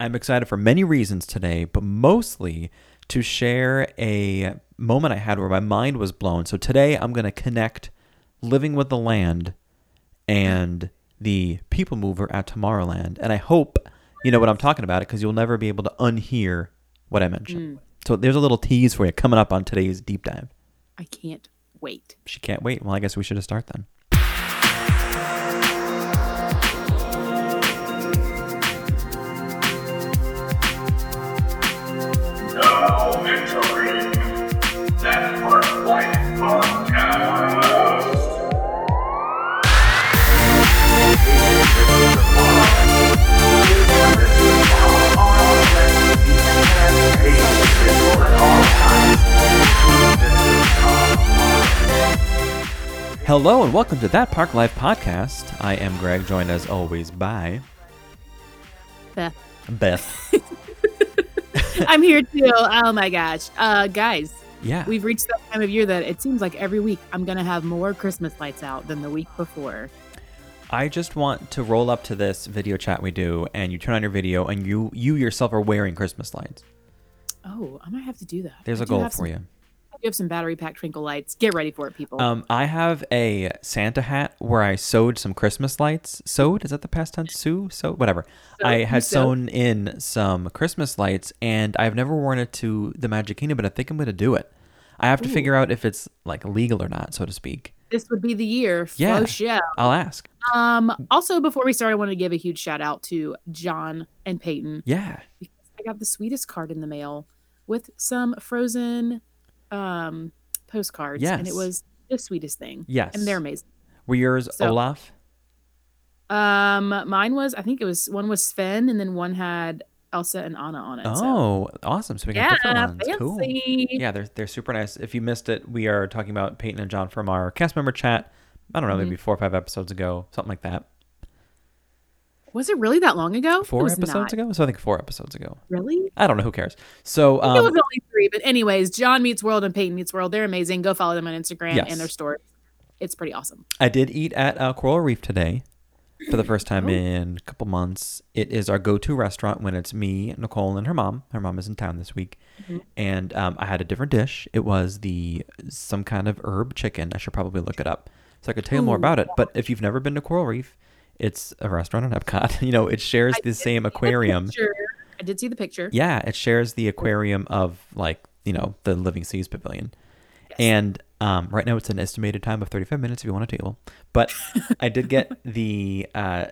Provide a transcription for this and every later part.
I'm excited for many reasons today, but mostly to share a moment I had where my mind was blown. So today I'm going to connect living with the land and the people mover at Tomorrowland. And I hope you know what I'm talking about because you'll never be able to unhear what I mentioned. Mm. So there's a little tease for you coming up on today's deep dive. I can't wait. She can't wait. Well, I guess we should have start then. Hello and welcome to That Park Life podcast. I am Greg, joined as always by Beth. Beth. I'm here too. Oh my gosh. Uh guys, Yeah. we've reached that time of year that it seems like every week I'm gonna have more Christmas lights out than the week before. I just want to roll up to this video chat we do, and you turn on your video, and you you yourself are wearing Christmas lights. Oh, I might have to do that. There's I a goal for some- you. Do have some battery pack twinkle lights. Get ready for it, people. Um, I have a Santa hat where I sewed some Christmas lights. Sewed is that the past tense? Sew, sew, whatever. Sew, I you had sew. sewn in some Christmas lights, and I've never worn it to the Magic Kingdom, but I think I'm gonna do it. I have to Ooh. figure out if it's like legal or not, so to speak. this would be the year. Yeah. show. I'll ask. Um, also before we start, I want to give a huge shout out to John and Peyton. Yeah. Got the sweetest card in the mail with some frozen um postcards. And it was the sweetest thing. Yes. And they're amazing. Were yours So- Olaf? Um, mine was I think it was one was Sven, and then one had Elsa and Anna on it. so- Oh, awesome! So we got yeah, put them on. Cool. Yeah, they're they're super nice. If you missed it, we are talking about Peyton and John from our cast member chat. I don't know, Mm-hmm. maybe four or five episodes ago, something like that. Was it really that long ago? Four episodes not. ago, so I think four episodes ago. Really? I don't know. Who cares? So, think it was um, only three, but anyways, John meets World and Peyton meets World. They're amazing. Go follow them on Instagram Yes. and their stories. It's pretty awesome. I did eat at uh, Coral Reef today for the first time Oh. in a couple months. It is our go-to restaurant when it's me, Nicole, and her mom. Her mom is in town this week, Mm-hmm. and um, I had a different dish. It was the some kind of herb chicken. I should probably look it up so I could tell you more about it. But if you've never been to Coral Reef, it's a restaurant in Epcot. You know, it shares I the same the aquarium. picture. I did see the picture. Yeah, it shares the aquarium of like you know the Living Seas Pavilion, Yes. and um, right now it's an estimated time of 35 minutes if you want a table. But I did get the uh,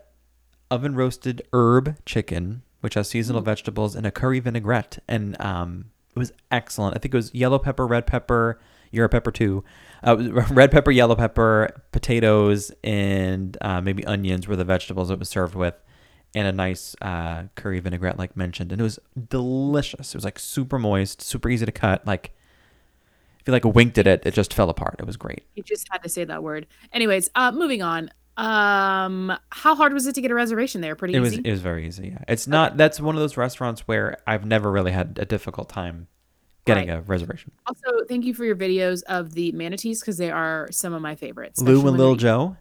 oven roasted herb chicken, which has seasonal vegetables and a curry vinaigrette, and um, it was excellent. I think it was yellow pepper, red pepper. You're a pepper too. Uh, red pepper, yellow pepper, potatoes, and uh, maybe onions were the vegetables it was served with and a nice uh, curry vinaigrette, like mentioned, and it was delicious. It was like super moist, super easy to cut. Like if you like winked at it, it just fell apart. It was great. You just had to say that word. Anyways, uh, moving on. Um, how hard was it to get a reservation there? Pretty It was easy. it was very easy. Yeah, it's not. That's one of those restaurants where I've never really had a difficult time getting Right. a reservation. also, thank you for your videos of the manatees because they are some of my favorites. Lou and Lil Joe.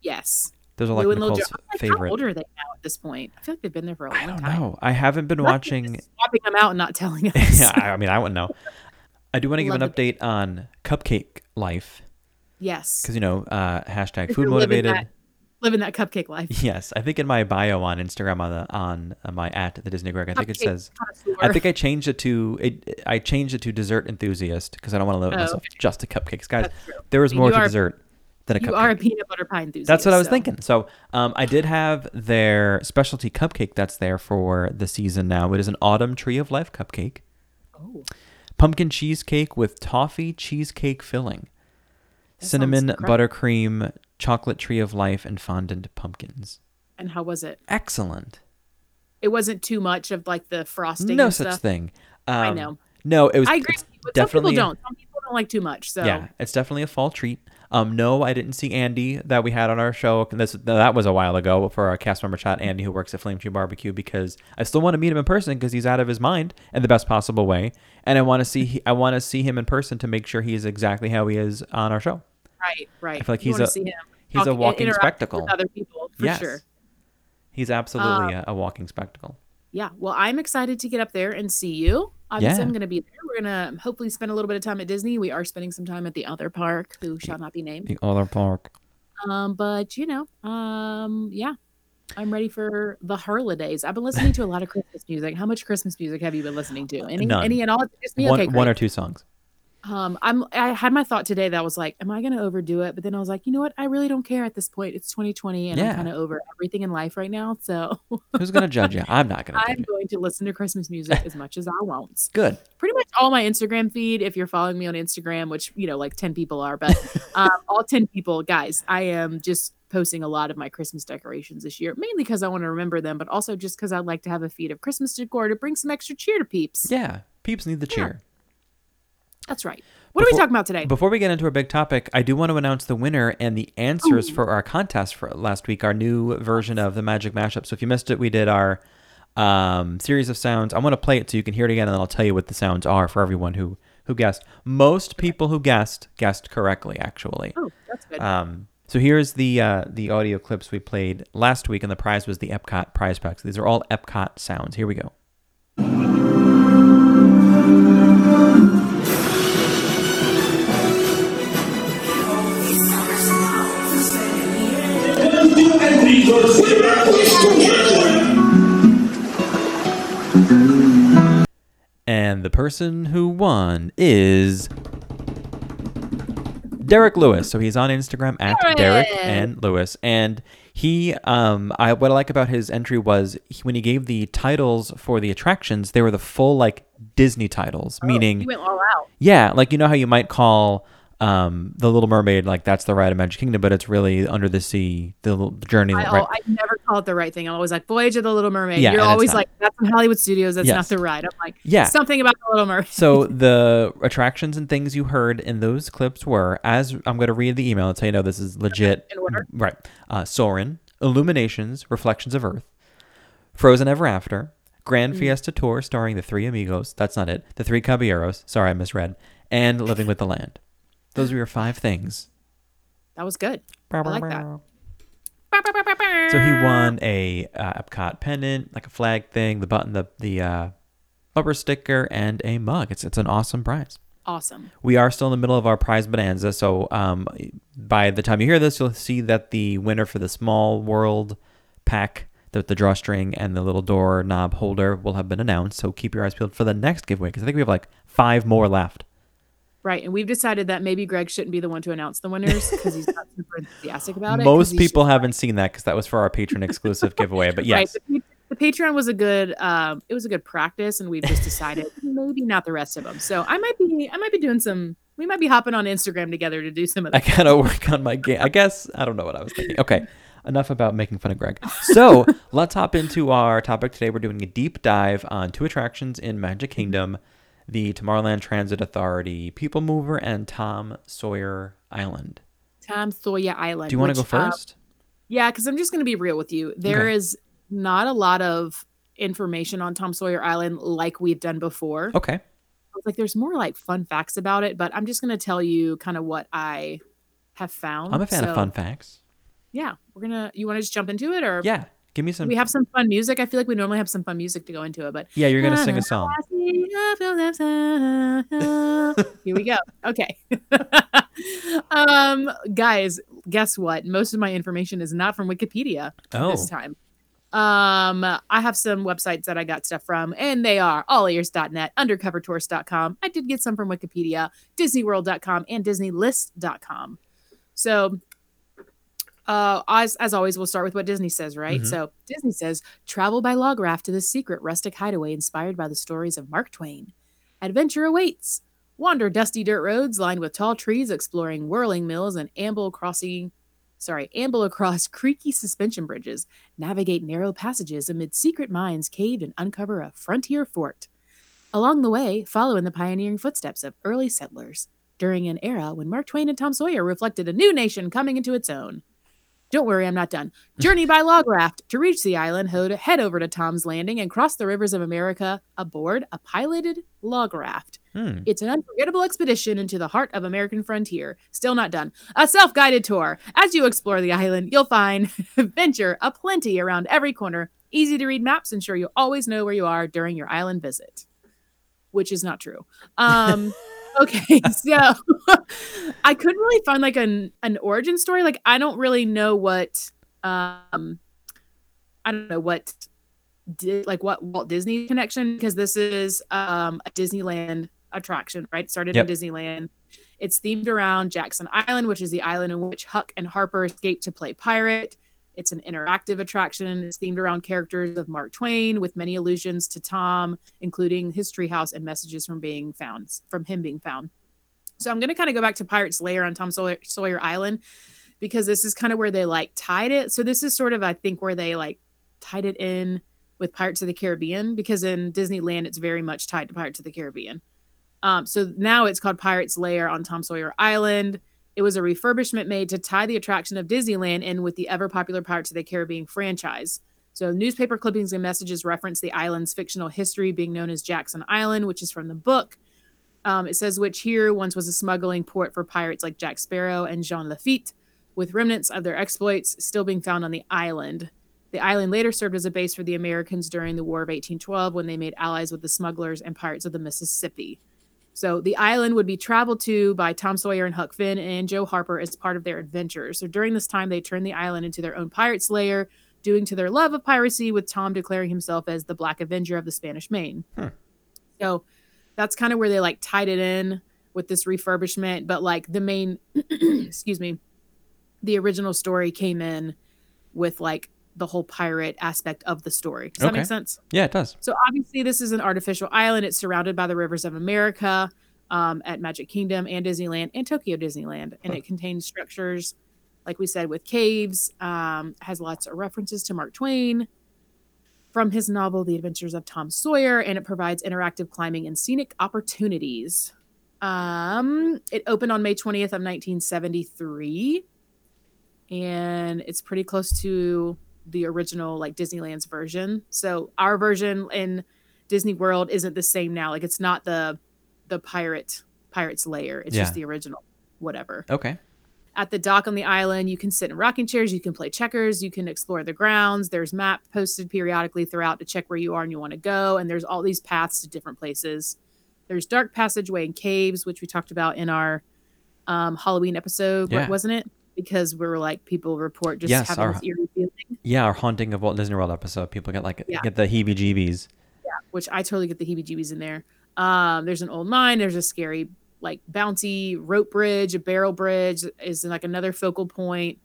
Yes. Those are like Lou and Lil Joe. Like, favorite. How old are they now at this point? I feel like they've been there for a long I don't time. know. I haven't been watching. swapping them out and not telling us. yeah, I mean, I wouldn't know. I do want to give an update on Cupcake Life yes. because you know uh, hashtag If food motivated. that- living that cupcake life. Yes, I think in my bio on Instagram on the on uh, my at the Disney Greg, I think it says. connoisseur. I think I changed it to it. I changed it to dessert enthusiast because I don't want to limit Oh, myself just to cupcakes, guys. There was You more to are- dessert than a you cupcake. are a peanut butter pie enthusiast. That's what I was so- thinking. So um, I did have their specialty cupcake that's there for the season now. It is an autumn tree of life cupcake, Oh, pumpkin cheesecake with toffee cheesecake filling, That cinnamon buttercream chocolate tree of life, and fondant pumpkins. and how was it? Excellent. It wasn't too much of like the frosting. No such stuff. thing. Um, I know. No, it was. I agree. it's With you, but some people don't. Some people don't like too much. So Yeah, it's definitely a fall treat. Um, no, I didn't see Andy that we had on our show. This that was a while ago for our cast member chat. Andy, who works at Flame Tree Barbecue, because I still want to meet him in person because he's out of his mind in the best possible way, and I want to see I want to see him in person to make sure he is exactly how he is on our show. Right, right. I feel like You he's a- see him he's a walking spectacle. other people for yes, sure. he's absolutely Um, a, a walking spectacle. Yeah, well, I'm excited to get up there and see you. Obviously, Yeah. I'm going to be there. We're going to hopefully spend a little bit of time at Disney. We are spending some time at the other park, who shall not be named. The other park. Um, but you know, um, yeah, I'm ready for the holidays. I've been listening to a lot of Christmas music. How much Christmas music have you been listening to? Any, None. any and all? Just me. One, okay, one or two songs. Um, I'm. I had my thought today that was like, am I going to overdo it? But then I was like, you know what? I really don't care at this point. It's 2020, and Yeah. I'm kind of over everything in life right now. So Who's gonna judge you? I'm not gonna I'm you. going to listen to Christmas music as much as I want. Good. Pretty much all my Instagram feed, if you're following me on Instagram, which you know, like 10 people are, but um, all 10 people, guys, I am just posting a lot of my Christmas decorations this year, mainly because I want to remember them, but also just because I'd like to have a feed of Christmas decor to bring some extra cheer to peeps. Yeah. Peeps need the Yeah. cheer. That's right. What are we talking about today? Before we get into our big topic, I do want to announce the winner and the answers Ooh. for our contest for last week, our new version of the Magic Mashup. So if you missed it, we did our um, series of sounds. I want to play it so you can hear it again, and then I'll tell you what the sounds are for everyone who who guessed. Most people who guessed guessed correctly, actually. oh, that's good. Um, so here's the uh, the audio clips we played last week, and the prize was the Epcot prize pack. So these are all Epcot sounds. Here we go. And the person who won is Derek Lewis. So he's on Instagram at Derek Derek! and Lewis. And he, um, I what I like about his entry was he, when he gave the titles for the attractions, they were the full like Disney titles, meaning all out. yeah, like you know how you might call um, the Little Mermaid like that's the ride of Magic Kingdom, but it's really Under the Sea, the little journey. I, right? oh, I never call it the right thing. I'm always like Voyage of the Little Mermaid. Yeah, You're always like that's in Hollywood Studios. That's Yes. not the ride. I'm like Yeah. something about the Little Mermaid. So the attractions and things you heard in those clips were, as I'm going to read the email, so you know this is legit. In order. Right. Uh, Soarin', Illuminations, Reflections of Earth, Frozen Ever After, Grand Fiesta Tour starring the three amigos. That's not it. The three caballeros. Sorry, I misread. And Living with the Land. Those were your five things. that was good. I like that. So he won a uh, Epcot pendant, like a flag thing, the button, the the uh, bumper sticker, and a mug. It's it's an awesome prize. Awesome. We are still in the middle of our prize bonanza, so um, by the time you hear this, you'll see that the winner for the small world pack, the, the drawstring and the little door knob holder, will have been announced. So keep your eyes peeled for the next giveaway because I think we have like five more left. Right. And we've decided that maybe Greg shouldn't be the one to announce the winners because he's not super enthusiastic about it. Most people haven't seen that because that was for our patron exclusive giveaway. But yes, Right. The, the Patreon was a good um it was a good practice and we've just decided maybe not the rest of them. So I might be I might be doing some we might be hopping on Instagram together to do some of that. I gotta work on my game. I guess I don't know what I was thinking. Okay, enough about making fun of Greg. So let's hop into our topic today. We're doing a deep dive on two attractions in Magic Kingdom: the Tomorrowland Transit Authority People Mover and Tom Sawyer Island. Tom Sawyer Island. Do you want to go uh, first? Yeah, because I'm just going to be real with you. There Okay. is not a lot of information on Tom Sawyer Island like we've done before. okay. Like, there's more like fun facts about it, but I'm just going to tell you kind of what I have found. I'm a fan So, of fun facts. Yeah, we're gonna. You want to just jump into it, or Yeah, give me some. we have some fun music? I feel like we normally have some fun music to go into it, but yeah, you're gonna sing a song. Here we go. Okay. um, guys, guess what? Most of my information is not from Wikipedia Oh, this time. Um, I have some websites that I got stuff from, and they are allears.net, undercovertourist.com. I did get some from Wikipedia, disneyworld.com, and disneylist.com. So, uh, as, as always, we'll start with what Disney says, right? Mhm. So, Disney says travel by log raft to the secret rustic hideaway inspired by the stories of Mark Twain. Adventure awaits. Wander dusty dirt roads lined with tall trees, exploring whirling mills and amble crossing, sorry, amble across creaky suspension bridges. Navigate narrow passages amid secret mines caved and uncover a frontier fort. Along the way, follow in the pioneering footsteps of early settlers during an era when Mark Twain and Tom Sawyer reflected a new nation coming into its own. Don't worry, I'm not done. Journey by log raft. To reach the island, head over to Tom's Landing and cross the rivers of America aboard a piloted log raft. hmm. It's an unforgettable expedition into the heart of American frontier. Still not done. A self-guided tour. As you explore the island, you'll find adventure aplenty around every corner. easy to read maps ensure you always know where you are during your island visit, which is not true. Um, okay, so I couldn't really find like an an origin story. Like I don't really know what um I don't know what did like what Walt Disney connection because this is um a Disneyland attraction, right? It started Yep. in Disneyland. It's themed around Jackson Island, which is the island in which Huck and Harper escaped to play pirate. It's an interactive attraction. It's themed around characters of Mark Twain with many allusions to Tom, including his treehouse and messages from being found from him being found. So I'm going to kind of go back to Pirate's Lair on Tom Sawyer, Sawyer Island because this is kind of where they like tied it. So this is sort of I think where they like tied it in with Pirates of the Caribbean because in Disneyland it's very much tied to Pirates of the Caribbean. Um, so now it's called Pirates Lair on Tom Sawyer Island. It was a refurbishment made to tie the attraction of Disneyland in with the ever popular Pirates of the Caribbean franchise. So newspaper clippings and messages reference the island's fictional history being known as Jackson Island, which is from the book. Um, it says which here once was a smuggling port for pirates like Jack Sparrow and Jean Lafitte, with remnants of their exploits still being found on the island. The island later served as a base for the Americans during the War of 1812 when they made allies with the smugglers and pirates of the Mississippi. So the island would be traveled to by Tom Sawyer and Huck Finn and Joe Harper as part of their adventures. So during this time, they turned the island into their own pirate's lair, due to their love of piracy, with Tom declaring himself as the Black Avenger of the Spanish Main. Hmm. So that's kind of where they like tied it in with this refurbishment. But like the main, excuse me, the original story came in with like the whole pirate aspect of the story. Does that make sense? Yeah, it does. So obviously, this is an artificial island. It's surrounded by the rivers of America um, at Magic Kingdom and Disneyland and Tokyo Disneyland, and Huh. it contains structures, like we said, with caves. Um, has lots of references to Mark Twain from his novel *The Adventures of Tom Sawyer*, and it provides interactive climbing and scenic opportunities. Um, it opened on May 20th of 1973, and it's pretty close to the original like Disneyland's version. So our version in Disney World isn't the same now. Like it's not the the pirate pirate's layer. It's Yeah. just the original whatever. Okay. At the dock on the island, you can sit in rocking chairs, you can play checkers, you can explore the grounds. There's map posted periodically throughout to check where you are and you want to go, and there's all these paths to different places. There's dark passageway and caves, which we talked about in our um, Halloween episode, Yeah. wasn't it? Because we're like people report just Yes, having our- this eerie feeling. Yeah, our haunting of Walt Disney World episode. People get like Yeah. get the heebie-jeebies. Yeah, which I totally get the heebie-jeebies in there. Um, there's an old mine. There's a scary like bouncy rope bridge, a barrel bridge is like another focal point.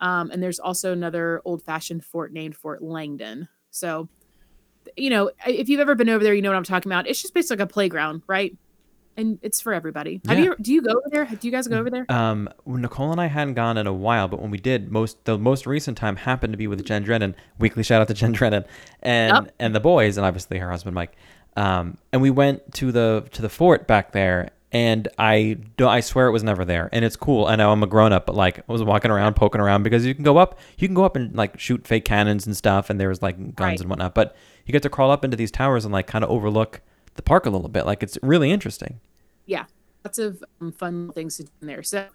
Um, and there's also another old-fashioned fort named Fort Langdon. So, you know, if you've ever been over there, you know what I'm talking about. It's just basically like a playground, right? And it's for everybody. Have you? Do you go over there? Do you guys go over there? Um, when Nicole and I hadn't gone in a while, but when we did, most the most recent time happened to be with Jen Drennan. Weekly shout out to Jen Drennan and Yep. and the boys, and obviously her husband Mike. Um, and we went to the to the fort back there, and I do I swear it was never there, and it's cool. I know I'm a grown up, but like I was walking around, poking around because you can go up, you can go up and like shoot fake cannons and stuff, and there was like guns Right. and whatnot. But you get to crawl up into these towers and like kind of overlook the park a little bit. Like it's really interesting. yeah lots of um, fun things to do in there so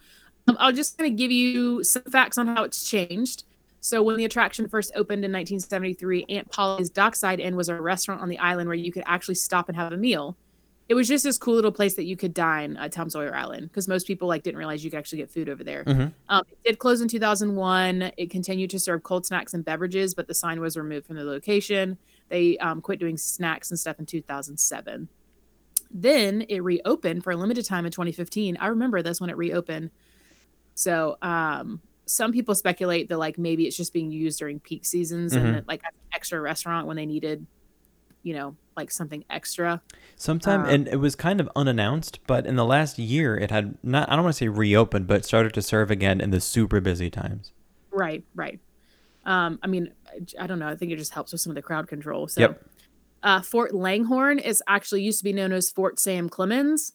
um, i'll just kind of give you some facts on how it's changed so when the attraction first opened in 1973 aunt polly's dockside inn was a restaurant on the island where you could actually stop and have a meal it was just this cool little place that you could dine at tom sawyer island because most people like didn't realize you could actually get food over there Mhm. um, it did close in 2001 it continued to serve cold snacks and beverages but the sign was removed from the location they um, quit doing snacks and stuff in 2007 then it reopened for a limited time in 2015. I remember this when it reopened. So um, some people speculate that like maybe it's just being used during peak seasons Mhm. and like an extra restaurant when they needed, you know, like something extra. Sometime, Um, and it was kind of unannounced, but in the last year, it had not, I don't want to say reopened, but started to serve again in the super busy times. Right, right. Um, I mean, I- don't know. I think it just helps with some of the crowd control. So, Yep. uh, Fort Langhorn is actually used to be known as Fort Sam Clemens.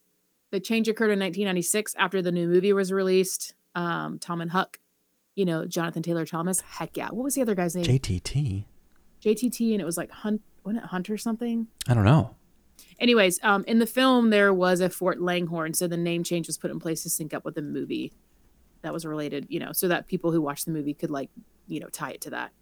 The change occurred in 1996 after the new movie was released. Um, Tom and Huck, you know, Jonathan Taylor Thomas. Heck yeah. What was the other guy's name? JTT? JTT, and it was like Hunt, wasn't it Hunter something? I don't know. Anyways, um, in the film there was a Fort Langhorn, so the name change was put in place to sync up with the movie. That was related, you know, so that people who watched the movie could like, you know, tie it to that.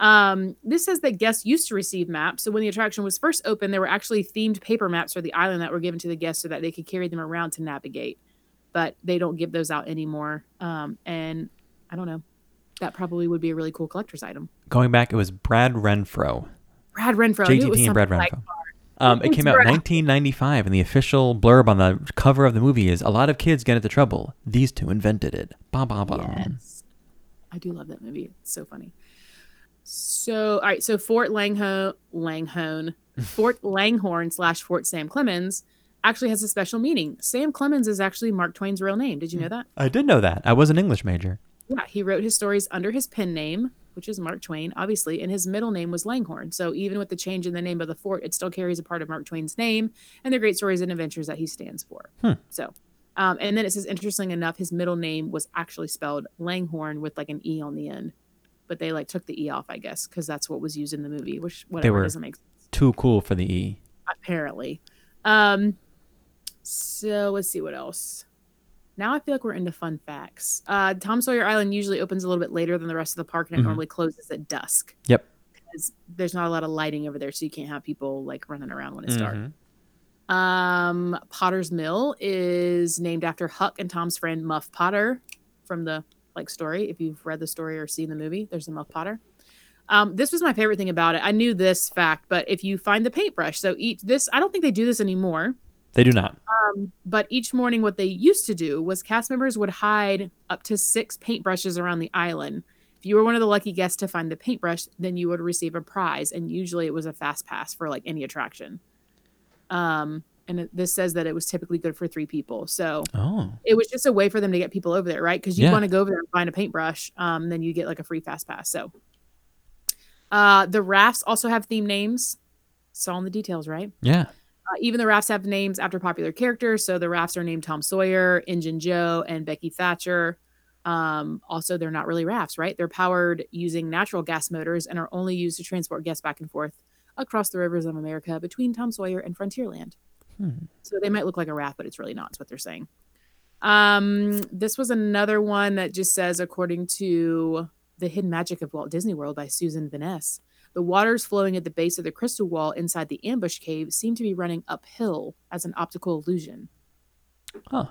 Um, this says that guests used to receive maps. So when the attraction was first opened, there were actually themed paper maps for the island that were given to the guests so that they could carry them around to navigate. But they don't give those out anymore. Um, and I don't know. That probably would be a really cool collector's item. Going back, it was Brad Renfro. Brad Renfro. JTT and Brad something like- Renfro. Um, it came out in 1995, and the official blurb on the cover of the movie is: "A lot of kids get into trouble. These two invented it." Ba ba ba. Yes. I do love that movie. It's so funny. So, all right. So, Fort Langhone, Langhone, Fort Langhorn slash Fort Sam Clemens actually has a special meaning. Sam Clemens is actually Mark Twain's real name. Did you know that? I did know that. I was an English major. Yeah. He wrote his stories under his pen name, which is Mark Twain, obviously, and his middle name was Langhorne. So, even with the change in the name of the fort, it still carries a part of Mark Twain's name and the great stories and adventures that he stands for. Hmm. So, um, and then it says, interesting enough, his middle name was actually spelled Langhorne with like an E on the end. But they like took the E off, I guess, because that's what was used in the movie, which whatever were- doesn't make sense, Too cool for the E. apparently. Um, so let's see what else. Now I feel like we're into fun facts. Uh, Tom Sawyer Island usually opens a little bit later than the rest of the park, and it Mhm. normally closes at dusk. Yep. Because there's not a lot of lighting over there, so you can't have people like running around when it's dark. Mhm. Um, Potter's Mill is named after Huck and Tom's friend Muff Potter from the like story. If you've read the story or seen the movie, there's the Muff Potter. Um, this was my favorite thing about it. I knew this fact, but if you find the paintbrush, so each this I don't think they do this anymore. They do not. Um, but each morning, what they used to do was cast members would hide up to six paintbrushes around the island. If you were one of the lucky guests to find the paintbrush, then you would receive a prize, and usually it was a fast pass for like any attraction. Um, and it, this says that it was typically good for three people, so Oh. it was just a way for them to get people over there, right? Because you Yeah. want to go over there and find a paintbrush, um, then you get like a free fast pass. So, uh, the rafts also have theme names. Saw in the details, right? Yeah. Uh, even the rafts have names after popular characters. So the rafts are named Tom Sawyer, Injun Joe, and Becky Thatcher. Um, also, they're not really rafts, right? They're powered using natural gas motors and are only used to transport guests back and forth across the rivers of America between Tom Sawyer and Frontierland. Hmm. So they might look like a raft, but it's really not. Is what they're saying. Um, this was another one that just says, according to the Hidden Magic of Walt Disney World by Susan Veness, the waters flowing at the base of the crystal wall inside the ambush cave seem to be running uphill as an optical illusion. Huh.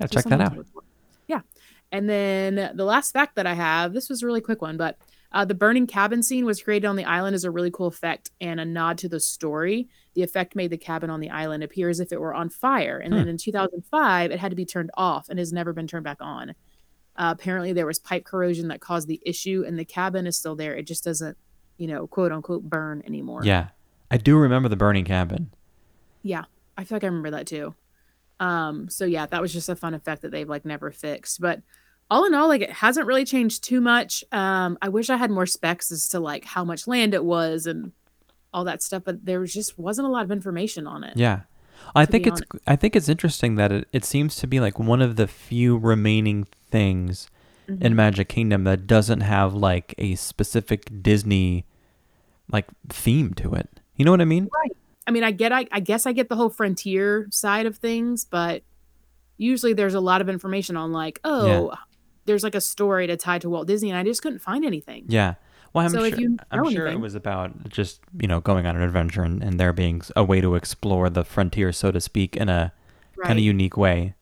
Yeah, check that out. to look for. Yeah. And then the last fact that I have, this was a really quick one, but uh, the burning cabin scene was created on the island as a really cool effect and a nod to the story. The effect made the cabin on the island appear as if it were on fire. And then in 2005, it had to be turned off and has never been turned back on. Uh, apparently, there was pipe corrosion that caused the issue, and the cabin is still there. It just doesn't, you know, quote unquote, burn anymore. Yeah. I do remember the burning cabin. Yeah, I feel like I remember that too. Um, so yeah, that was just a fun effect that they've like never fixed. But all in all, like it hasn't really changed too much. Um, I wish I had more specs as to like how much land it was and all that stuff, but there was just wasn't a lot of information on it. Yeah. I think it's I think it's interesting that it, it seems to be like one of the few remaining things Mm-hmm. in Magic Kingdom that doesn't have like a specific Disney like theme to it. You know what I mean? Right. I mean, I get, I, I guess I get the whole frontier side of things, but usually there's a lot of information on like, oh, there's like a story to tie to Walt Disney, and I just couldn't find anything. Yeah. Well, I'm So if sure, you I'm know sure it was about just, you know, going on an adventure and, and there being a way to explore the frontier, so to speak, in a Right. kind of unique way.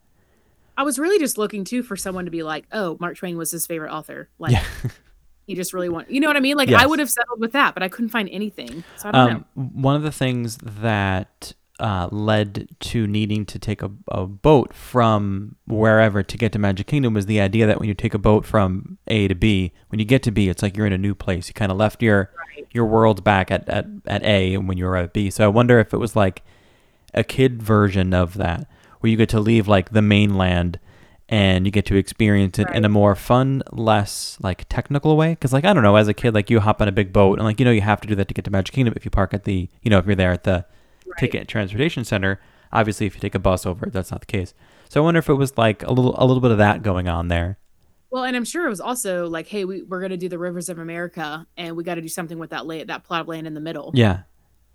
I was really just looking too for someone to be like, oh, Mark Twain was his favorite author. Like, Yeah. he just really want, you know what I mean? Like, I would have settled with that, but I couldn't find anything. So I don't know. Um, one of the things that uh, led to needing to take a, a boat from wherever to get to Magic Kingdom was the idea that when you take a boat from A to B, when you get to B, it's like you're in a new place. You kind of left your Right. your world back at, at, at A and when you were at B. So I wonder if it was like a kid version of that, where you get to leave like the mainland and you get to experience it in a more fun, less like technical way. Because like I don't know, as a kid, like you hop on a big boat and like you know you have to do that to get to Magic Kingdom if you park at the you know if you're there at the ticket transportation center. Obviously, if you take a bus over, that's not the case. So I wonder if it was like a little a little bit of that going on there. Well, and I'm sure it was also like, hey, we, we're going to do the rivers of America and we got to do something with that land, that plot of land in the middle. Yeah,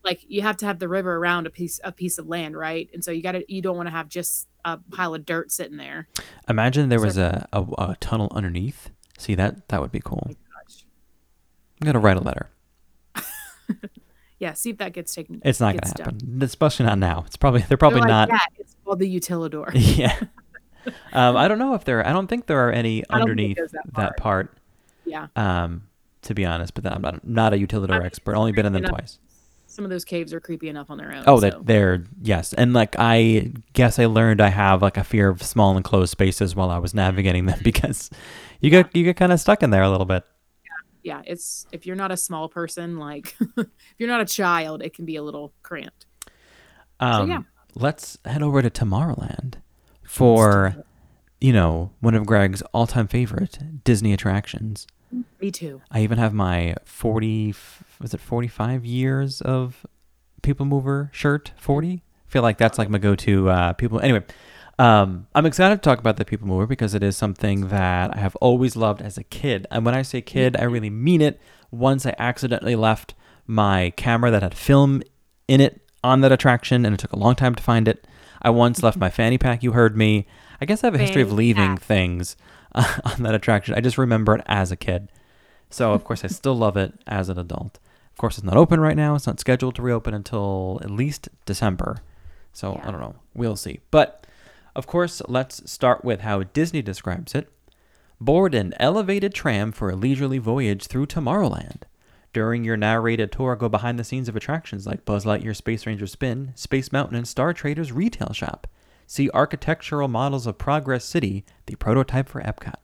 Like, you have to have the river around a piece, a piece of land, right? And so you got to, you don't want to have just a pile of dirt sitting there. imagine there was a, a, a tunnel underneath. See that that would be cool. Oh gosh. I'm gonna write a letter. Yeah, see if that gets taken. It's not going to done. happen, especially not now. It's probably they're They're probably like, not. "Yeah, it's called the utilidor. Yeah. um, I don't know if there. I don't think there are any I don't think it underneath that that part. yeah, Um, to be honest, but I'm not not a utilidor I expert. Only been in them enough. twice. some of those caves are creepy enough on their own. Oh, so. that they're yes, and like I guess I learned I have like a fear of small enclosed spaces while I was navigating them because you get you get kind of stuck in there a little bit. Yeah, it's if you're not a small person, like if you're not a child, it can be a little cramped. Um, yeah. Let's head over to Tomorrowland for you know one of Greg's all-time favorite Disney attractions. Me too. I even have my 40 was it 45 years of People Mover shirt 40 I feel like that's like my go-to uh, people anyway um, I'm excited to talk about the People Mover because it is something that I have always loved as a kid and when I say kid I really mean it once I accidentally left my camera that had film in it on that attraction and it took a long time to find it I once left my fanny pack you heard me I guess I have a history of leaving things uh, on that attraction I just remember it as a kid so of course I still love it as an adult. Of course it's not open right now. It's not scheduled to reopen until at least December. So I don't know. We'll see. But of course, let's start with how Disney describes it. Board an elevated tram for a leisurely voyage through Tomorrowland. During your narrated tour, go behind the scenes of attractions like Buzz Lightyear Space Ranger Spin, Space Mountain, and Star Traders Retail Shop. See architectural models of Progress City, the prototype for Epcot.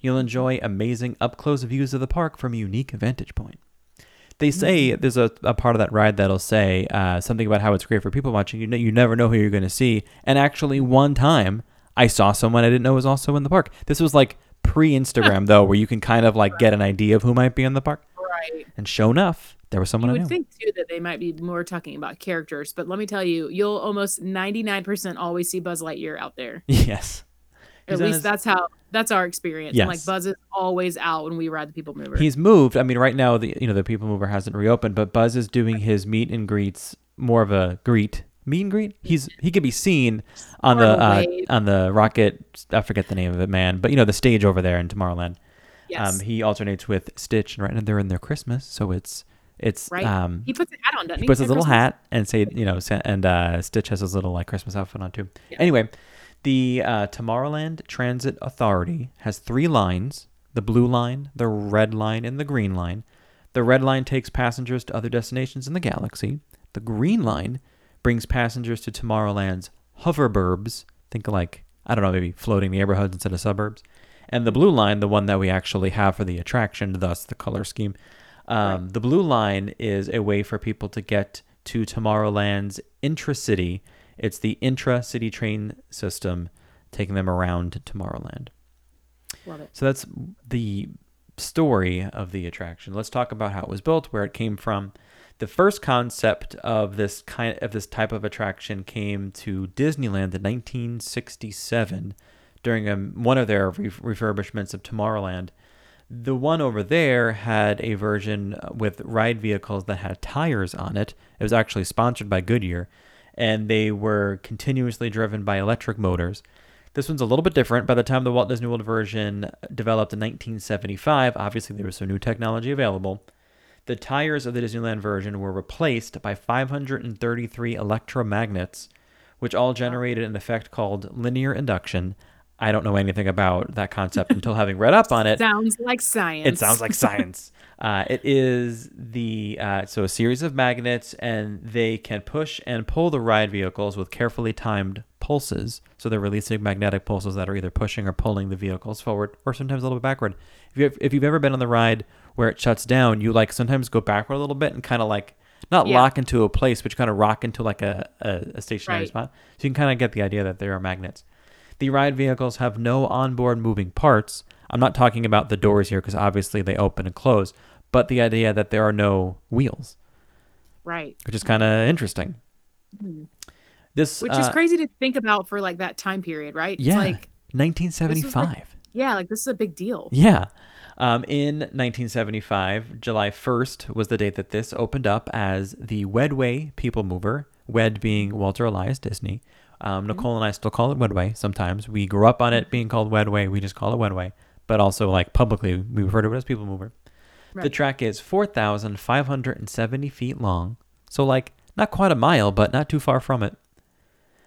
You'll enjoy amazing up close views of the park from a unique vantage point. They say there's a, a part of that ride that'll say uh, something about how it's great for people watching. You know, you never know who you're going to see. And actually, one time I saw someone I didn't know was also in the park. This was like pre Instagram though, where you can kind of like get an idea of who might be in the park. Right. And sure enough, there was someone You I would think too that they might be more talking about characters, but let me tell you, you'll almost 99% always see Buzz Lightyear out there. yes, At least his- that's how that's our experience. Yes. Like Buzz is always out when we ride the People Mover. he's moved. I mean, right now the you know the People Mover hasn't reopened, but Buzz is doing his meet and greets more of a greet meet and greet. He's he could be seen on the uh, on the rocket. I forget the name of it, man. But you know the stage over there in Tomorrowland. yes. Um, he alternates with Stitch, and right now they're in their Christmas, so it's it's right. um he puts a hat on, doesn't he he? puts his little Christmas? hat and say you know and uh, Stitch has his little like Christmas outfit on too. Yeah. Anyway, the uh, Tomorrowland Transit Authority has three lines: the blue line, the red line, and the green line. The red line takes passengers to other destinations in the galaxy. The green line brings passengers to Tomorrowland's hoverburbs. Think like I don't know, maybe floating neighborhoods instead of suburbs. And the blue line, the one that we actually have for the attraction, thus the color scheme. Um, The blue line is a way for people to get to Tomorrowland's intra-city. It's the intra-city train system, taking them around Tomorrowland. Love it. So that's the story of the attraction. Let's talk about how it was built, where it came from. The first concept of this kind of this type of attraction came to Disneyland in 1967 during a, one of their re- refurbishments of Tomorrowland. The one over there had a version with ride vehicles that had tires on it. It was actually sponsored by Goodyear, and they were continuously driven by electric motors. This one's a little bit different. By the time the Walt Disney World version developed in 1975, obviously there was some new technology available. The tires of the Disneyland version were replaced by 533 electromagnets, which all generated an effect called linear induction. I don't know anything about that concept until having read up on it. Sounds like science. It sounds like science. uh, it is the uh, so a series of magnets, and they can push and pull the ride vehicles with carefully timed pulses. So they're releasing magnetic pulses that are either pushing or pulling the vehicles forward, or sometimes a little bit backward. If you if you've ever been on the ride where it shuts down, you like sometimes go backward a little bit and kind of like not Yeah. lock into a place, but you kind of rock into like a, a, a stationary Right. spot. So you can kind of get the idea that there are magnets. The ride vehicles have no onboard moving parts. I'm not talking about the doors here because obviously they open and close, but the idea that there are no wheels, right. which is kind of interesting. This, Hmm. Which is uh, crazy to think about for like that time period, right? It's Yeah, like 1975. yeah, like this is a big deal. Yeah. Um, in 1975, July 1st was the date that this opened up as the Wedway People Mover, Wed being Walter Elias Disney. Um, Nicole and I still call it Wedway sometimes. We grew up on it being called Wedway. We just call it Wedway. But also, like, publicly, we refer to it as People Mover. The track is 4,570 feet long, so like not quite a mile, but not too far from it.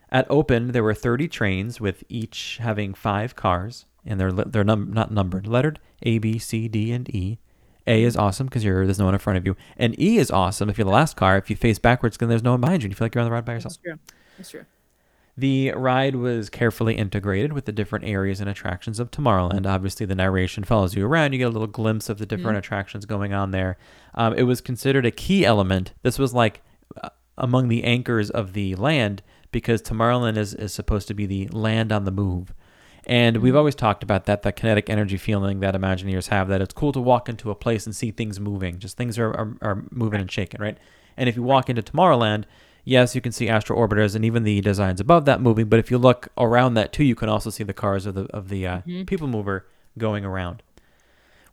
At Open, there were 30 trains with each having five cars, and they're they're num- not numbered, lettered A, B, C, D, and E. A is awesome because there's no one in front of you, and E is awesome if you're the last car. If you face backwards, then there's no one behind you, and you feel like you're on the ride by yourself. That's true. That's true. The ride was carefully integrated with the different areas and attractions of Tomorrowland. Obviously, the narration follows you around. You get a little glimpse of the different attractions going on there. Um, it was considered a key element. This was like uh, among the anchors of the land because Tomorrowland is, is supposed to be the land on the move. And we've always talked about that, that kinetic energy feeling that Imagineers have, that it's cool to walk into a place and see things moving. Just things are, are, are moving and shaking, right? And if you walk into Tomorrowland, yes, you can see astro orbiters and even the designs above that moving. But if you look around that too, you can also see the cars of the of the uh, people mover going around.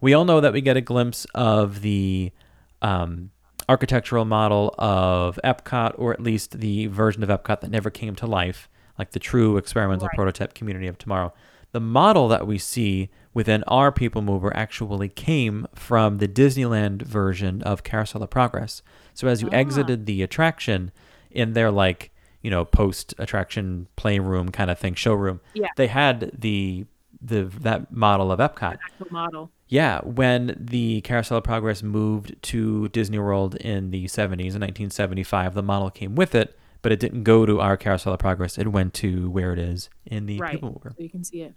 We all know that we get a glimpse of the um, architectural model of Epcot, or at least the version of Epcot that never came to life, like the true experimental Right. prototype community of tomorrow. The model that we see within our People Mover actually came from the Disneyland version of Carousel of Progress. So as you Ah. exited the attraction in their like, you know, post attraction playroom kind of thing, showroom, Yeah. they had the the that model of Epcot. Actual model. Yeah, when the Carousel of Progress moved to Disney World in the 70s, in 1975, the model came with it, but it didn't go to our Carousel of Progress. It went to where it is in the Right. So you can see it.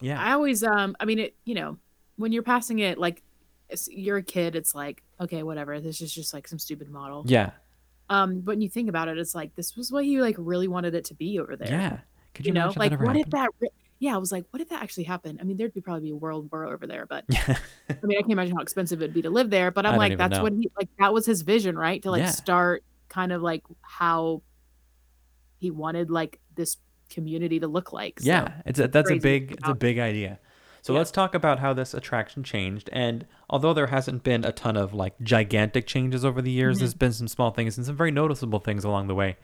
Yeah. I always, um, I mean, it, you know, when you're passing it, like, you're a kid, it's like, okay, whatever. This is just like some stupid model. yeah. Um, but when you think about it, it's like this was what you like really wanted it to be over there. Yeah. Could you, You know, like what if that? Re- yeah, I was like, what if that actually happened? I mean, there'd be probably be a world war over there, but. I mean, I can't imagine how expensive it'd be to live there. But I'm like, that's know. what he like. That was his vision, right? To like Yeah. start kind of like how he wanted like this community to look like. So, yeah, it's a, that's a big it's a big idea. So Yeah. let's talk about how this attraction changed. And although there hasn't been a ton of like gigantic changes over the years, Mm-hmm. there's been some small things and some very noticeable things along the way.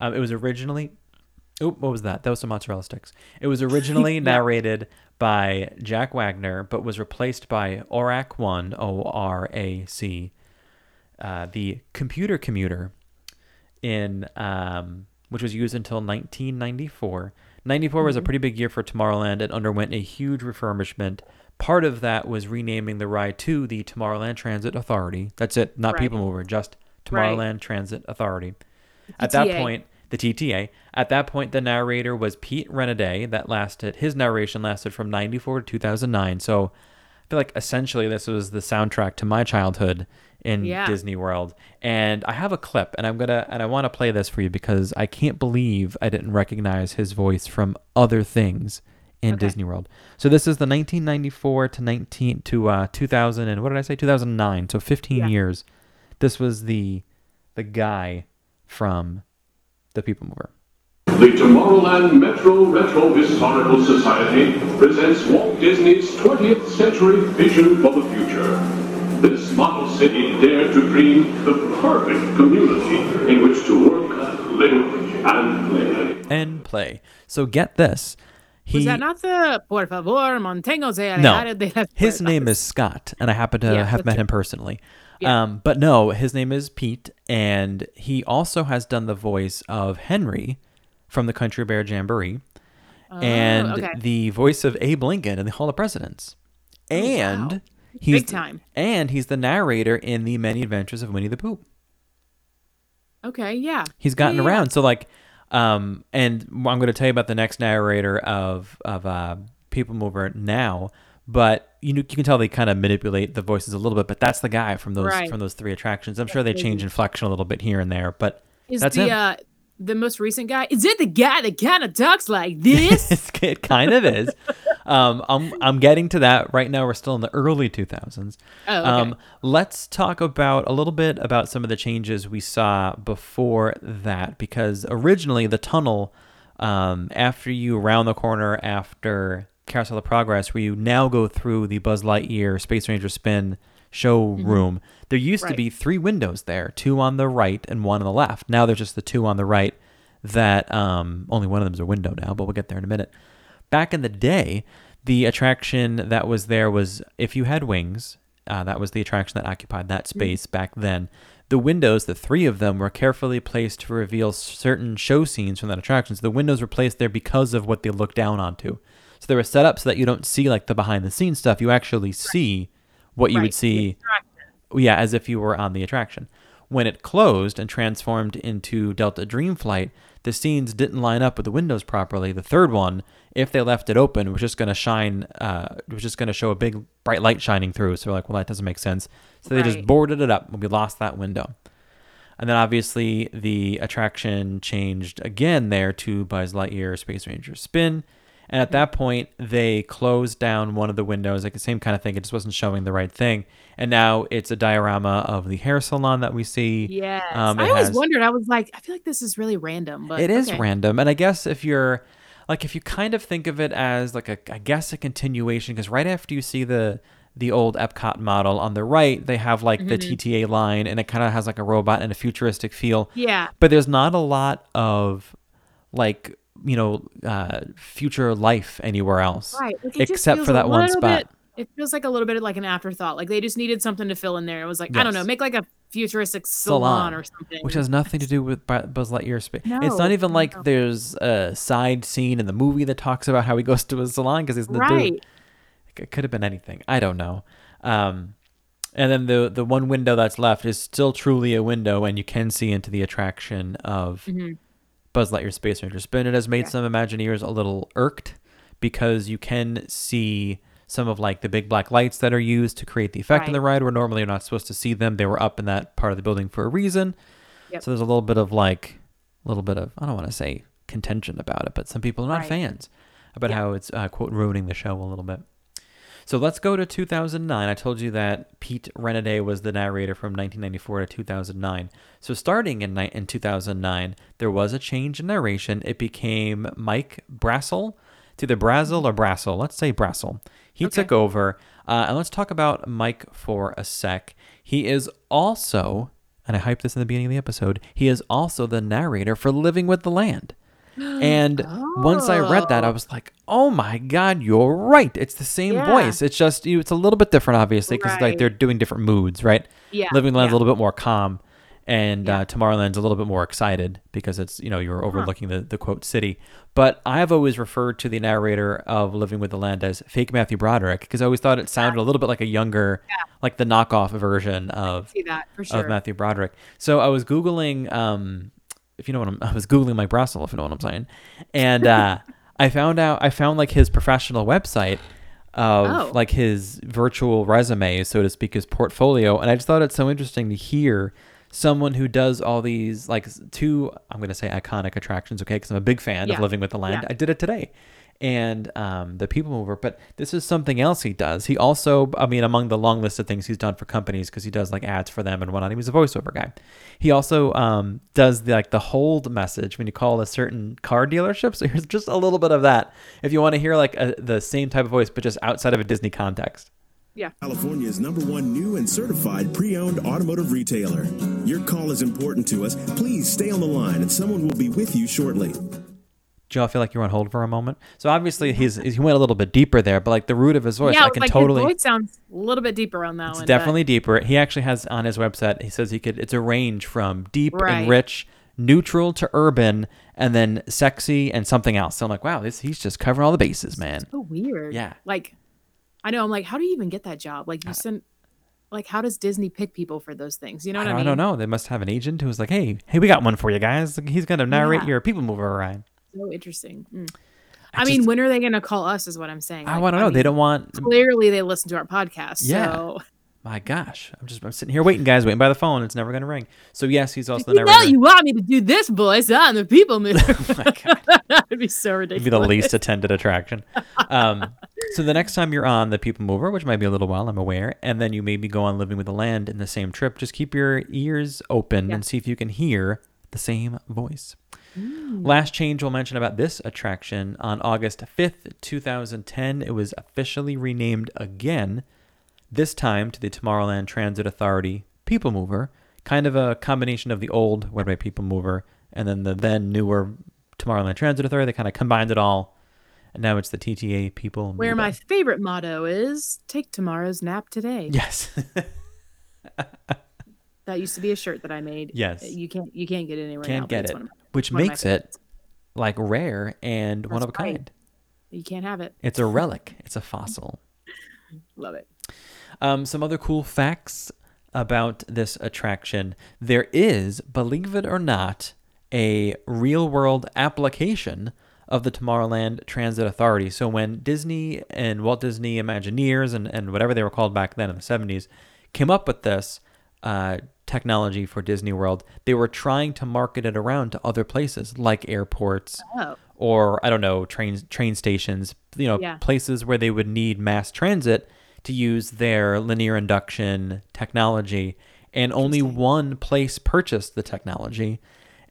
Um, it was originally, oh, what was that? That was some mozzarella sticks. It was originally narrated by Jack Wagner, but was replaced by ORAC One, O R A C, uh, the computer commuter in um, which was used until 1994. 94 was a pretty big year for Tomorrowland. It underwent a huge refurbishment. Part of that was renaming the ride to the Tomorrowland Transit Authority. That's it, not Right. People Mover, just Right. Tomorrowland Transit Authority. At that point, the TTA. At that point, the narrator was Pete Renaday. That lasted. His narration lasted from '94 to 2009. So, I feel like essentially this was the soundtrack to my childhood in Yeah. Disney World. And I have a clip, and I'm gonna and I want to play this for you because I can't believe I didn't recognize his voice from other things in Okay. Disney World. So this is the 1994 to 19 to uh, 2000 and what did I say? 2009. So 15 Yeah. years. This was the the guy from the People Mover. The Tomorrowland Metro Retro Historical Society presents Walt Disney's 20th century vision for the future. This model city dared to dream the perfect community in which to work, live, and play. and play. So get this. He Was that not the Por favor, mantengo se No. de las his name is Scott, and I happen to Yeah, have met true. him personally. Yeah. Um, but no, his name is Pete, and he also has done the voice of Henry from the Country Bear Jamboree, and Oh, okay. the voice of Abe Lincoln in the Hall of Presidents, and Oh, wow. He's Big time. and he's the narrator in the Many Adventures of Winnie the Pooh. Okay, yeah. he's gotten Yeah, yeah, around. So like, um, and I'm going to tell you about the next narrator of of uh, People Mover now. But you know, you can tell they kind of manipulate the voices a little bit. But that's the guy from those Right. from those three attractions. I'm sure they change inflection a little bit here and there, but Is that's the him. uh the most recent guy? Is it the guy that kind of talks like this? It kind of is. Um, I'm I'm getting to that right now. We're still in the early 2000s. Oh, okay. Um, let's talk about a little bit about some of the changes we saw before that, because originally the tunnel, um, after you round the corner after Carousel of Progress, where you now go through the Buzz Lightyear Space Ranger Spin showroom, there used to be three windows there, two on the right and one on the left. Now there's just the two on the right. That um, only one of them is a window now, but we'll get there in a minute. Back in the day, the attraction that was there was if you had wings Uh, that was the attraction that occupied that space back then. The windows, the three of them, were carefully placed to reveal certain show scenes from that attraction. So the windows were placed there because of what they look down onto. So they were set up so that you don't see like the behind the scenes stuff. You actually see what you Right, would see yeah, as if you were on the attraction. When it closed and transformed into Delta Dreamflight, the scenes didn't line up with the windows properly. The third one, if they left it open, was just going to shine, uh, was just going to show a big bright light shining through. So we're like, well, that doesn't make sense. So they just boarded it up. We lost that window. And then obviously the attraction changed again there to Buzz Lightyear Space Ranger Spin. And at that point, they closed down one of the windows, like the same kind of thing. It just wasn't showing the right thing. And now it's a diorama of the hair salon that we see. Yeah. Um, I it always has- wondered. I was like, I feel like this is really random, but It is okay. random, and I guess if you're like if you kind of think of it as like a I guess a continuation because right after you see the the old Epcot model on the right, they have like the Mm-hmm. TTA line, and it kind of has like a robot and a futuristic feel. Yeah. But there's not a lot of like you know uh, future life anywhere else, Right. Like, except for that one spot. bit- it feels like a little bit like an afterthought. Like they just needed something to fill in there. It was like, I don't know, Yes. make like a futuristic salon, or something. which has nothing to do with Buzz Lightyear space. No, it's not even like no. there's a side scene in the movie that talks about how he goes to a salon because he's the right. dude. It could have been anything. I don't know. Um, and then the the one window that's left is still truly a window, and you can see into the attraction of Buzz Lightyear Space Ranger Spin. It has made some Imagineers a little irked because you can see some of like the big black lights that are used to create the effect in the ride where normally you're not supposed to see them. They were up in that part of the building for a reason. Yep. So there's a little bit of like a little bit of I don't want to say contention about it, but some people are not Right. fans about Yeah. how it's uh, quote ruining the show a little bit. So let's go to 2009. I told you that Pete Renaday was the narrator from 1994 to 2009. So starting in, in 2009, there was a change in narration. It became Mike Brassel. to the Brazel or Brassel. Let's say Brassel. He Okay. took over. Uh, and let's talk about Mike for a sec. He is also, and I hyped this in the beginning of the episode, he is also the narrator for Living with the Land. And once I read that, I Oh. was like, "Oh my god, you're right! It's the same Yeah. voice. It's just you. It's a little bit different, obviously, because like they're doing different moods, right? Yeah, Living Land's yeah. a little bit more calm, and Yeah. uh, Tomorrowland's a little bit more excited because it's you know you're overlooking the the quote city. But I've always referred to the narrator of Living with the Land as fake Matthew Broderick because I always thought it sounded a little bit like a younger, like the knockoff version of See that for sure. of Matthew Broderick. So I was googling, um, if you know what I'm, I was googling Mike Brassel, if you know what I'm saying, and uh, I found out I found like his professional website of Oh. like his virtual resume, so to speak, his portfolio, and I just thought it's so interesting to hear someone who does all these like two i'm going to say iconic attractions okay because i'm a big fan Yeah. of living with the land Yeah. i did it today and um, the people mover but this is something else he does he also i mean among the long list of things he's done for companies because he does like ads for them and whatnot he was a voiceover guy he also um, does the, like the hold message when you call a certain car dealership so here's just a little bit of that if you want to hear like a, the same type of voice but just outside of a disney context yeah. California's number one new and certified pre-owned automotive retailer. Your call is important to us. Please stay on the line and someone will be with you shortly. Do y'all feel like you're on hold for a moment so obviously he's he went a little bit deeper there but like the root of his voice yeah, i can like totally his voice sounds a little bit deeper on that It's one. but- definitely deeper. He actually has on his website. He says he could. It's a range from deep and rich, neutral to urban, and then sexy and something else. So I'm like, wow, this he's just covering all the bases, man. so weird. Yeah. Like, I know. I'm like, how do you even get that job? Like, you uh, send, like, how does Disney pick people for those things? You know I what I, don't, I don't know. They must have an agent who's like, hey, hey, we got one for you guys. He's gonna narrate Yeah. your people mover ride. So interesting. Mm. I I, mean, just- when are they going to call us? Is what I'm saying. I Like, want to know. they mean, don't want. Clearly, they listen to our podcast. Yeah. So My gosh, I'm just I'm sitting here waiting, guys, waiting by the phone. It's never gonna ring. So yes, he's also the you know you want me to do this voice on the people mover. Oh my God. That'd be so ridiculous. It'd be the least attended attraction. Um, so the next time you're on the People Mover, which might be a little while, I'm aware, and then you maybe go on Living with the Land in the same trip, just keep your ears open Yeah. and see if you can hear the same voice. Mm. Last change we'll mention about this attraction on August 5th, 2010, it was officially renamed again, this time to the Tomorrowland Transit Authority People Mover, kind of a combination of the old WEDway People Mover and then the then newer Tomorrowland Transit Authority. They kind of combined it all and now it's the TTA people. Where move my favorite motto is take tomorrow's nap today. yes, That used to be a shirt that I made. Yes. You can't you can't get it anywhere now, can't but get it's it, one of my- which one makes it like rare and one of a right. kind. You can't have it. It's a relic. It's a fossil. Love it. Um, some other cool facts about this attraction. There is, believe it or not, a real world application of the Tomorrowland Transit Authority. So when Disney and Walt Disney Imagineers and, and whatever they were called back then in the 70s came up with this uh, technology for Disney World, they were trying to market it around to other places like airports Oh. or I don't know train train stations, you know, Yeah. places where they would need mass transit to use their linear induction technology, and only one place purchased the technology,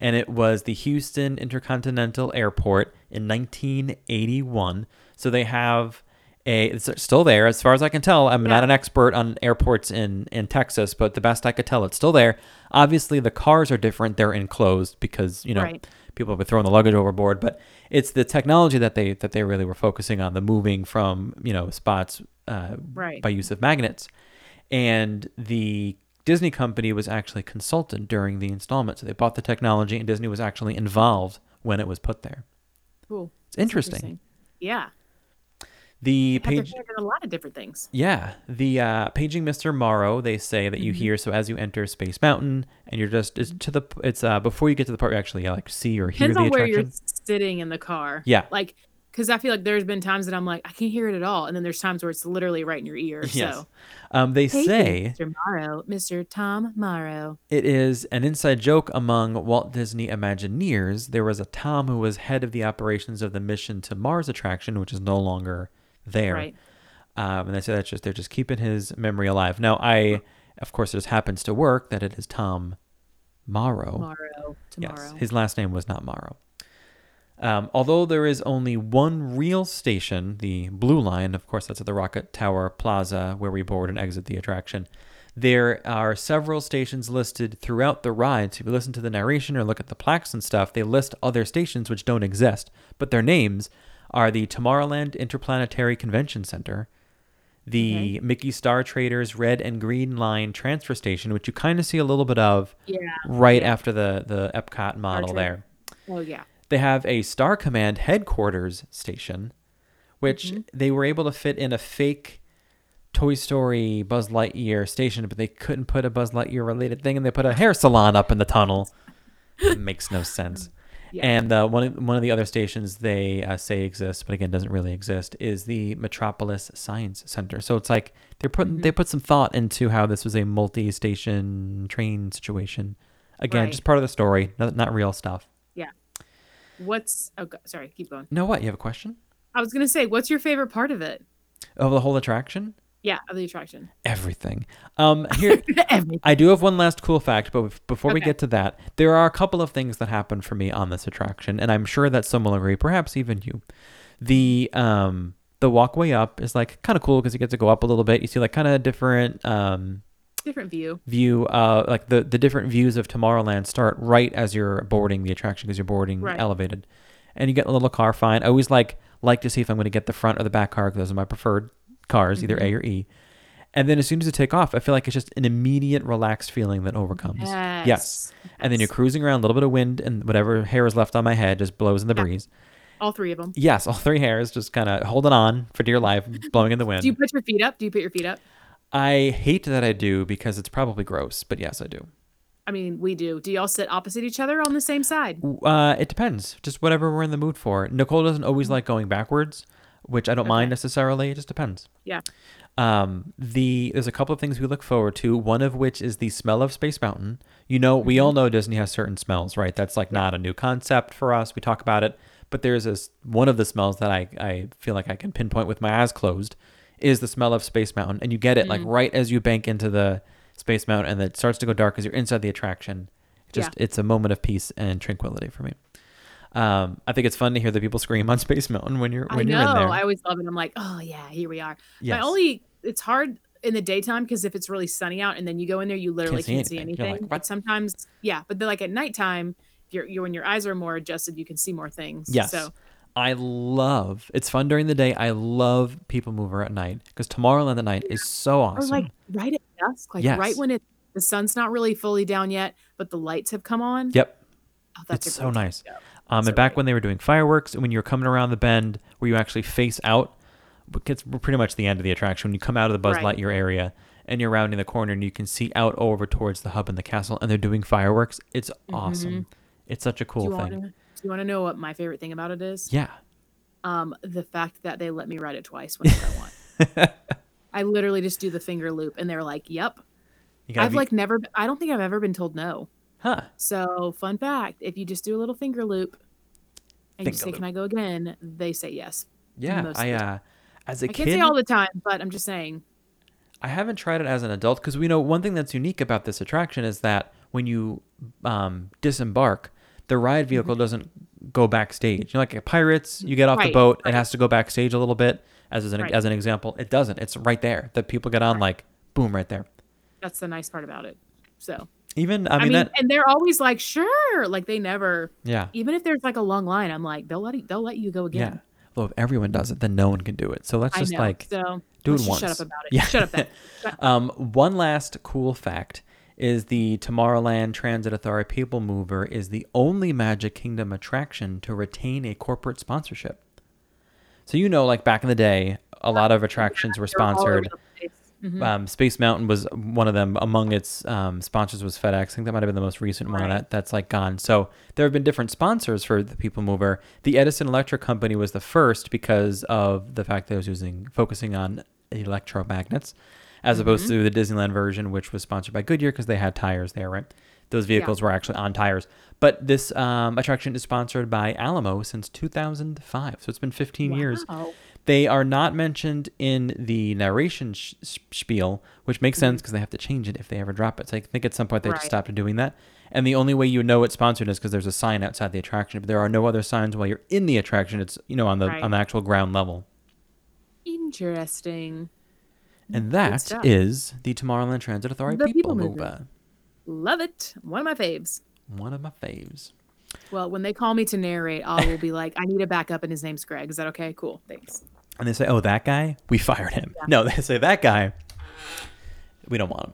and it was the Houston Intercontinental Airport in 1981. So they have a it's still there as far as I can tell. I'm not an expert on airports in in Texas, but the best I could tell, it's still there. Obviously, the cars are different; they're enclosed because you know Right. people have been throwing the luggage overboard. But it's the technology that they that they really were focusing on, the moving from you know spots uh, Right. by use of magnets, and the Disney company was actually consulted during the installment, so they bought the technology, and Disney was actually involved when it was put there. Cool. It's interesting. Yeah. The page. a lot of different things. Yeah, the uh, paging Mr. Morrow. They say that you Mm-hmm. hear so as you enter Space Mountain, and you're just it's to the it's uh before you get to the part where you actually like see or hear Depends the on where you're sitting in the car. Yeah. Like, because I feel like there's been times that I'm like, I can't hear it at all. And then there's times where it's literally right in your ear. Yes. So, Um, they Hey, say Mr. Morrow, Mr. Tom Morrow. it is an inside joke among Walt Disney Imagineers. There was a Tom who was head of the operations of the Mission to Mars attraction, which is no longer there. Right. Um, and they say that's just they're just keeping his memory alive. Now, I of course it just happens to work that it is Tom Morrow. Tomorrow. Tomorrow. Yes, his last name was not Morrow. Um, although there is only one real station, the Blue Line, of course, that's at the Rocket Tower Plaza where we board and exit the attraction. There are several stations listed throughout the ride. So if you listen to the narration or look at the plaques and stuff, they list other stations which don't exist, but their names are the Tomorrowland Interplanetary Convention Center, the Mickey Star Traders Red and Green Line Transfer Station, which you kind of see a little bit of yeah. right after the the Epcot model there. Oh, yeah. They have a Star Command headquarters station, which Mm-hmm. they were able to fit in a fake Toy Story Buzz Lightyear station, but they couldn't put a Buzz Lightyear related thing, and they put a hair salon up in the tunnel. it makes no sense. Yeah. And uh, one of, one of the other stations they uh, say exists, but again doesn't really exist, is the Metropolis Science Center. So it's like they're putting Mm-hmm. they put some thought into how this was a multi-station train situation. Again, Right. just part of the story, not, not real stuff. Yeah. What's, oh, sorry, keep going. No, what? You have a question? I was going to say, what's your favorite part of it? Of the whole attraction? Yeah, of the attraction. Everything. Um, here, Everything. I do have one last cool fact, but bef- before we get to that, there are a couple of things that happen for me on this attraction, and I'm sure that some will agree, perhaps even you. The um, the walkway up is like kind of cool because you get to go up a little bit. You see like kind of different um, Different view. view, uh, like the the different views of Tomorrowland start right as you're boarding the attraction because you're boarding Right. elevated, and you get a little car. Fine. I always like like to see if I'm going to get the front or the back car because those are my preferred cars, either Mm-hmm. A or E. And then as soon as you take off, I feel like it's just an immediate relaxed feeling that overcomes. Yes. Yes. And then you're cruising around, a little bit of wind and whatever hair is left on my head just blows in the Yeah. breeze. All three of them. Yes, all three hairs just kind of holding on for dear life, blowing in the wind. Do you put your feet up? Do you put your feet up? I hate that I do because it's probably gross, but yes, I do. I mean, we do. Do y'all sit opposite each other on the same side? Uh, it depends. Just whatever we're in the mood for. Nicole doesn't always like going backwards, which I don't mind necessarily. It just depends. Yeah. Um, the there's a couple of things we look forward to. One of which is the smell of Space Mountain. You know, we all know Disney has certain smells, right? That's like not a new concept for us. We talk about it, but there's this one of the smells that I I feel like I can pinpoint with my eyes closed is the smell of Space Mountain, and you get it like right as you bank into the Space Mountain, and it starts to go dark as you're inside the attraction. Just it's a moment of peace and tranquility for me. Um, I think it's fun to hear the people scream on Space Mountain when you're I when know. you're in there. I always love it. I'm like, oh yeah, here we are. Yes. My only it's hard in the daytime because if it's really sunny out and then you go in there, you literally see can't see anything. You're anything. like, but sometimes, yeah. But then like at nighttime, if you're, you're when your eyes are more adjusted, you can see more things. Yes. So I love. It's fun during the day. I love People Mover at night because Tomorrowland at night is so Or awesome. like right at dusk, like Yes. right when it the sun's not really fully down yet, but the lights have come on. yep. Oh, that's it's so nice. go. Um, and back when they were doing fireworks, when you were coming around the bend where you actually face out, it's pretty much the end of the attraction. When you come out of the Buzz Right. Lightyear area and you're rounding the corner and you can see out over towards the hub and the castle, and they're doing fireworks. It's awesome. It's such a Mm-hmm. Do cool want thing. to? Do you want to know what my favorite thing about it is? Yeah. Um, the fact that they let me ride it twice whenever I want. I literally just do the finger loop, and they're like, "Yep." I've be- like never. I don't think I've ever been told no. Huh? So, fun fact: if you just do a little finger loop, and you say, loop. "Can I go again?" They say yes. Yeah. I uh, as a I kid, I can't say all the time, but I'm just saying. I haven't tried it as an adult because we know one thing that's unique about this attraction is that when you um, disembark, the ride vehicle doesn't go backstage. You know, like at Pirates, you get off the Mm-hmm. Right, boat, it has to go backstage a little bit. As an Right. as an example, it doesn't. It's right there. The people get on like boom right there. That's the nice part about it. So, Even I I mean, mean, that and they're always like, "Sure," like they never. yeah Even if there's like a long line, I'm like, they'll let it, they'll let you go again. yeah. Well, if everyone does it, then no one can do it. So let's just know. like so do it once. Shut up about it. Yeah. Shut up. Then. Um, one last cool fact is the Tomorrowland Transit Authority People Mover is the only Magic Kingdom attraction to retain a corporate sponsorship. So you know, like back in the day, a lot of attractions were all over sponsored. Mhm. Um, Space Mountain was one of them. Among its um, sponsors was FedEx. I think that might have been the most recent one. That that's like gone. So there have been different sponsors for the People Mover. The Edison Electric Company was the first because of the fact that it was using focusing on electromagnets, as opposed to the Disneyland version, which was sponsored by Goodyear because they had tires there, right? Those vehicles were actually on tires. But this um, attraction is sponsored by Alamo since 2005, so it's been 15 years. They are not mentioned in the narration sh- spiel, which makes mm-hmm. sense because they have to change it if they ever drop it. So I think at some point they just stopped doing that. And the only way you know it's sponsored is because there's a sign outside the attraction. But there are no other signs while you're in the attraction. It's you know on the Right. on the actual ground level. Interesting. And that is the Tomorrowland Transit Authority The People, People. Mover. Love it. One of my faves. One of my faves. Well, when they call me to narrate, I will be like, I need a backup, and his name's Greg. Is that okay? Cool. Thanks. And they say, "Oh, that guy, we fired him." No, they say that guy, we don't want him.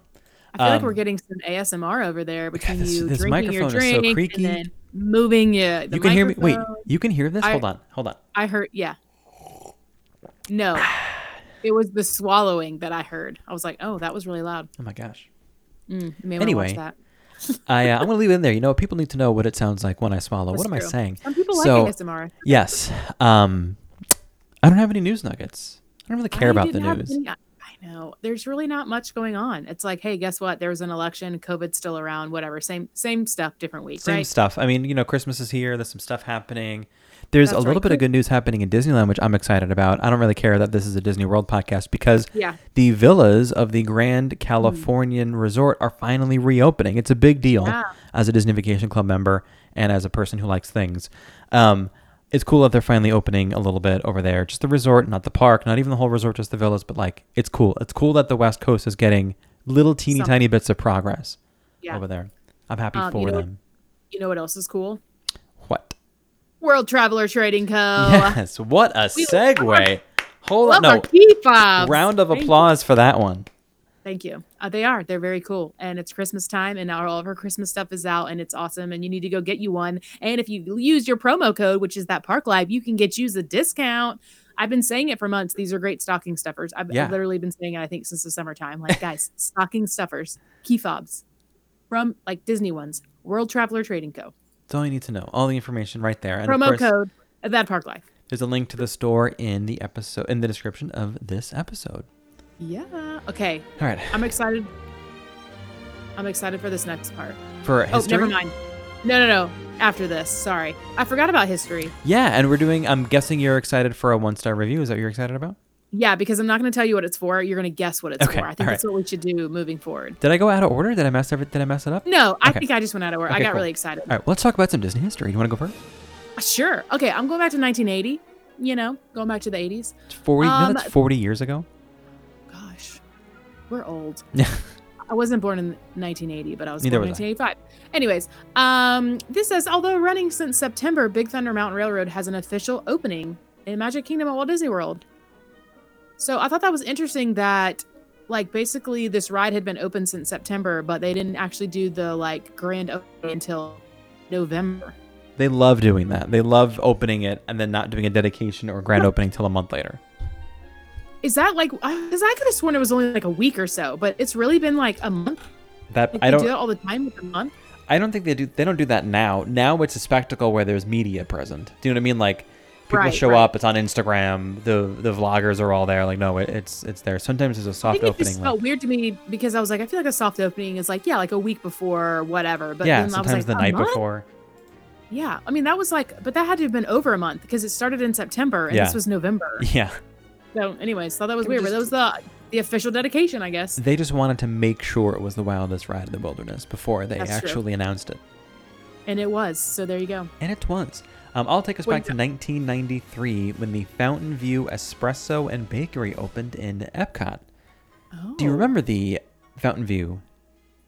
I feel like we're Um, getting some ASMR over there between this- you this drinking your microphone is so creaky. and then moving yeah, the you can hear me. Wait, you can hear this? I- hold on, hold on. I heard, yeah. No, it was the swallowing that I heard. I was like, oh, that was really loud. Oh my gosh. Mm, you may wanna Anyway. I uh, I'm gonna leave it in there. You know, people need to know what it sounds like when I swallow. That's what am I saying? Some people so, like ASMR. Yes. Um, I don't have any news nuggets. I don't really care I about the news. any- I know. There's really not much going on. It's like, hey, guess what? There was an election. COVID's still around. Whatever. Same same stuff, different week, Same right? stuff. I mean, you know, Christmas is here. There's some stuff happening. There's a little right. bit of good news happening in Disneyland, which I'm excited about. I don't really care that this is a Disney World podcast because Yeah. the villas of the Grand Californian Resort are finally reopening. It's a big deal Yeah. as a Disney Vacation Club member and as a person who likes things. Um, it's cool that they're finally opening a little bit over there. Just the resort, not the park, not even the whole resort, just the villas. But like, it's cool. It's cool that the West Coast is getting little teeny Something. tiny bits of progress Yeah. over there. I'm happy Um, for you know- them. You know what else is cool? What? World Traveler Trading Co. Yes, what a We segue. Hold on. No. Round of applause for that one. Thank you. Uh, they are. They're very cool. And it's Christmas time, and now all of her Christmas stuff is out, and it's awesome. And you need to go get you one. And if you use your promo code, which is that Park Life, you can get you a discount. I've been saying it for months. These are great stocking stuffers. I've, I've literally been saying it, I think, since the summertime. Like, guys, stocking stuffers, key fobs from like Disney ones, World Traveler Trading Co. That's all you need to know. All the information right there. And of promo course, code of that Park Life. there's a link to the store in the episode in the description of this episode. Yeah. Okay. All right. I'm excited. I'm excited for this next part. For history. Oh, never mind. No, no, no. After this, sorry, I forgot about history. Yeah, and we're doing I'm guessing you're excited for a one star review. Is that what you're excited about? Yeah, because I'm not going to tell you what it's for. You're going to guess what it's Okay, for. I think that's what we should do moving forward. Did I go out of order? Did I mess every, did I mess it up? No, I Okay. think I just went out of order. I got cool. really excited. All right, well, let's talk about some Disney history. You want to go first? Sure. Okay, I'm going back to 1980. You know, going back to the 80s. It's 40, no, Um, that's 40 years ago. We're old. I wasn't born in 1980, but I was Neither born in was I. 1985. Anyways, um, this says although running since September, Big Thunder Mountain Railroad has an official opening in Magic Kingdom at Walt Disney World. So I thought that was interesting that, like, basically this ride had been open since September, but they didn't actually do the like grand opening until November. They love doing that. They love opening it and then not doing a dedication or grand opening till a month later. Is that like? Because I could have sworn it was only like a week or so, but it's really been like a month. That Like I they don't do that all the time with a month. I don't think they do they don't do that now. Now it's a spectacle where there's media present. Do you know what I mean? Like people Right, show right. up, it's on Instagram, the the vloggers are all there. Like no, it, it's it's there. Sometimes there's a soft think it opening. just like- weird to me because I was like, I feel like a soft opening is like, yeah, like a week before or whatever. But yeah, then I was sometimes like, the night month?" before. Yeah, I mean that was like, but that had to have been over a month because it started in September and Yeah. this was November. Yeah. So, anyways, thought that was They were weird, but that was the the official dedication, I guess. They just wanted to make sure it was the wildest ride in the wilderness before they That's true. actually announced it. And it was. So there you go. And it was. Um, I'll take us back to 1993 when the Fountain View Espresso and Bakery opened in Epcot. Oh, Do you remember the Fountain View?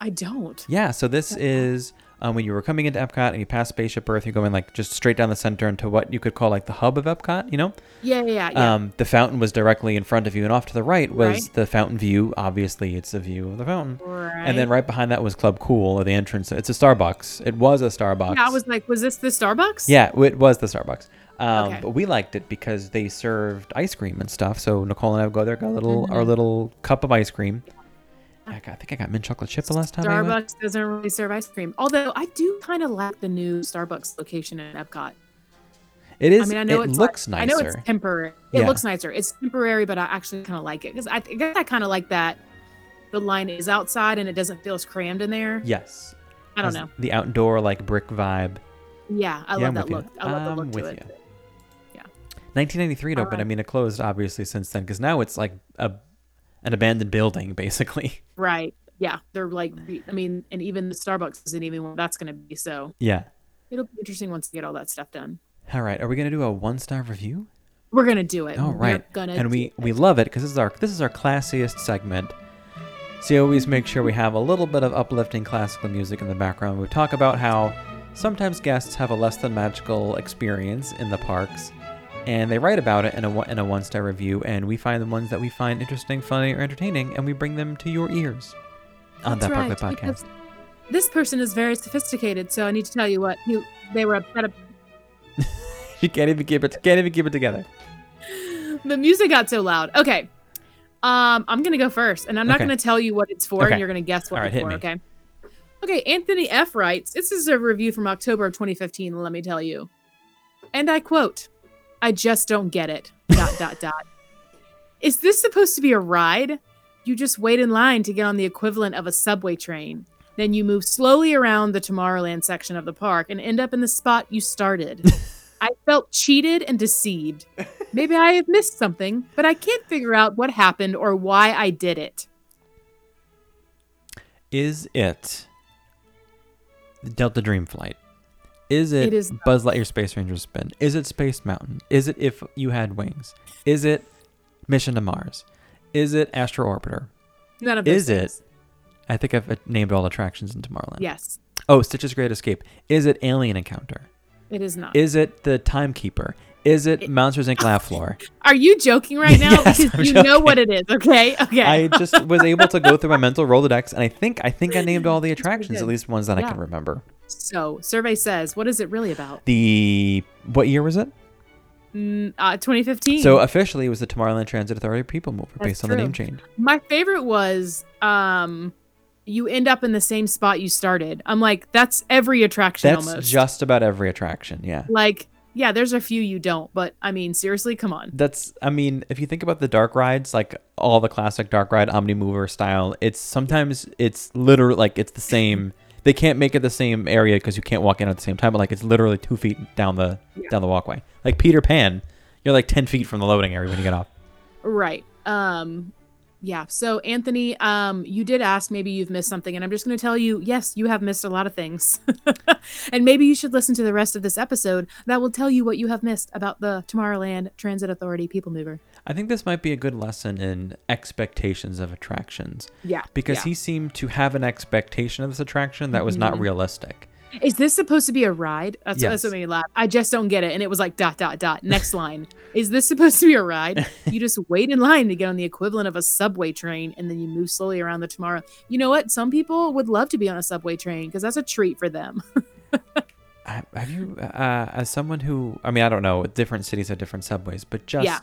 I don't. Yeah, so this is um, when you were coming into Epcot and you pass Spaceship Earth, you're going like just straight down the center into what you could call like the hub of Epcot, you know? Yeah, yeah, yeah. Um, the fountain was directly in front of you, and off to the right was Right. the Fountain View. Obviously, it's a view of the fountain. right. And then right behind that was Club Cool, or the entrance. It's a Starbucks. It was a Starbucks. Yeah, I was like, was this the Starbucks? Yeah, it was the Starbucks. Um, Okay. But we liked it because they served ice cream and stuff. So Nicole and I would go there, got a little our Mhm. little cup of ice cream. I, got, I think I got mint chocolate chip the last time. Starbucks doesn't really serve ice cream. Although I do kind of like the new Starbucks location in Epcot. It is. I mean, I know it looks like, nicer. I know it's temporary. It Yeah. looks nicer. It's temporary, but I actually kind of like it because I, I guess I kind of like that. The line is outside and it doesn't feel as crammed in there. yes. I don't know. The outdoor like brick vibe. Yeah, I Yeah, I'm love that with you. look. I love the I'm look to with it. you. 1993 it opened. I mean, it closed obviously since then because now it's like a an abandoned building basically. Right. Yeah, they're like. I mean, and even the Starbucks isn't even what that's going to be. So yeah. it'll be interesting once they get all that stuff done. All right. Are we gonna do a one star review? We're gonna do it. All right. and we we love it because this is our this is our classiest segment. So you always make sure we have a little bit of uplifting classical music in the background. We talk about how sometimes guests have a less than magical experience in the parks, and they write about it in a in a one star review. And we find the ones that we find interesting, funny, or entertaining, and we bring them to your ears on That's that right, podcast. This person is very sophisticated, so I need to tell you what he, they were upset. ab- You can't even keep it can't even keep it together. The music got so loud. Okay, um, I'm gonna go first, and I'm not Okay. gonna tell you what it's for, Okay. and you're gonna guess what All it's for. Okay. Okay, Anthony F writes, "This is a review from October of 2015. Let me tell you, and I quote: I just don't get it. dot dot dot. Is this supposed to be a ride? You just wait in line to get on the equivalent of a subway train. Then you move slowly around the Tomorrowland section of the park and end up in the spot you started. I felt cheated and deceived. Maybe I have missed something, but I can't figure out what happened or why I did it. Is it the Delta Dream Flight? Is it, It is Buzz Lightyear Space Ranger Spin? Is it Space Mountain? Is it If You Had Wings? Is it Mission to Mars? Is it Astro Orbiter? None of those Is it- I think I've uh, named all attractions in Tomorrowland. Yes, Oh, Stitch's Great Escape. Is it Alien Encounter? it is not. Is it The Timekeeper? Is it Monsters Inc. Laugh Floor? Are you joking right now? Yes, because I'm you know what it is. Okay. Okay. I just was able to go through my mental Rolodex, and I think I think I named all the attractions, at least ones that I can remember. So, survey says, what is it really about? The what year was it? Mm, uh, 2015. So officially, it was the Tomorrowland Transit Authority People Mover, That's based on the name change. My favorite was um you end up in the same spot you started. I'm like, that's every attraction That's almost. just about every attraction. Yeah. like, yeah, there's a few you don't, but I mean, seriously, come on. That's. I mean, if you think about the dark rides, like all the classic dark ride Omni Mover style, it's sometimes it's literally like it's the same. They can't make it the same area because you can't walk in at the same time. But like it's literally two feet down the down the walkway. Like Peter Pan, you're like ten feet from the loading area when you get off. Right. Um yeah. So Anthony, um you did ask maybe you've missed something and I'm just going to tell you, yes, you have missed a lot of things. and maybe you should listen to the rest of this episode that will tell you what you have missed about the Tomorrowland Transit Authority People Mover. I think this might be a good lesson in expectations of attractions. Yeah, Because yeah. Mm-hmm. he seemed to have an expectation of this attraction that was not realistic. Is this supposed to be a ride? That's, that's Yes. what made me laugh. I just don't get it. And it was like dot dot dot. Next line. Is this supposed to be a ride? You just wait in line to get on the equivalent of a subway train, and then you move slowly around the tomorrow. You know what? Some people would love to be on a subway train because that's a treat for them. Have you, uh, as someone who, I mean, I don't know, different cities have different subways, but just Yeah.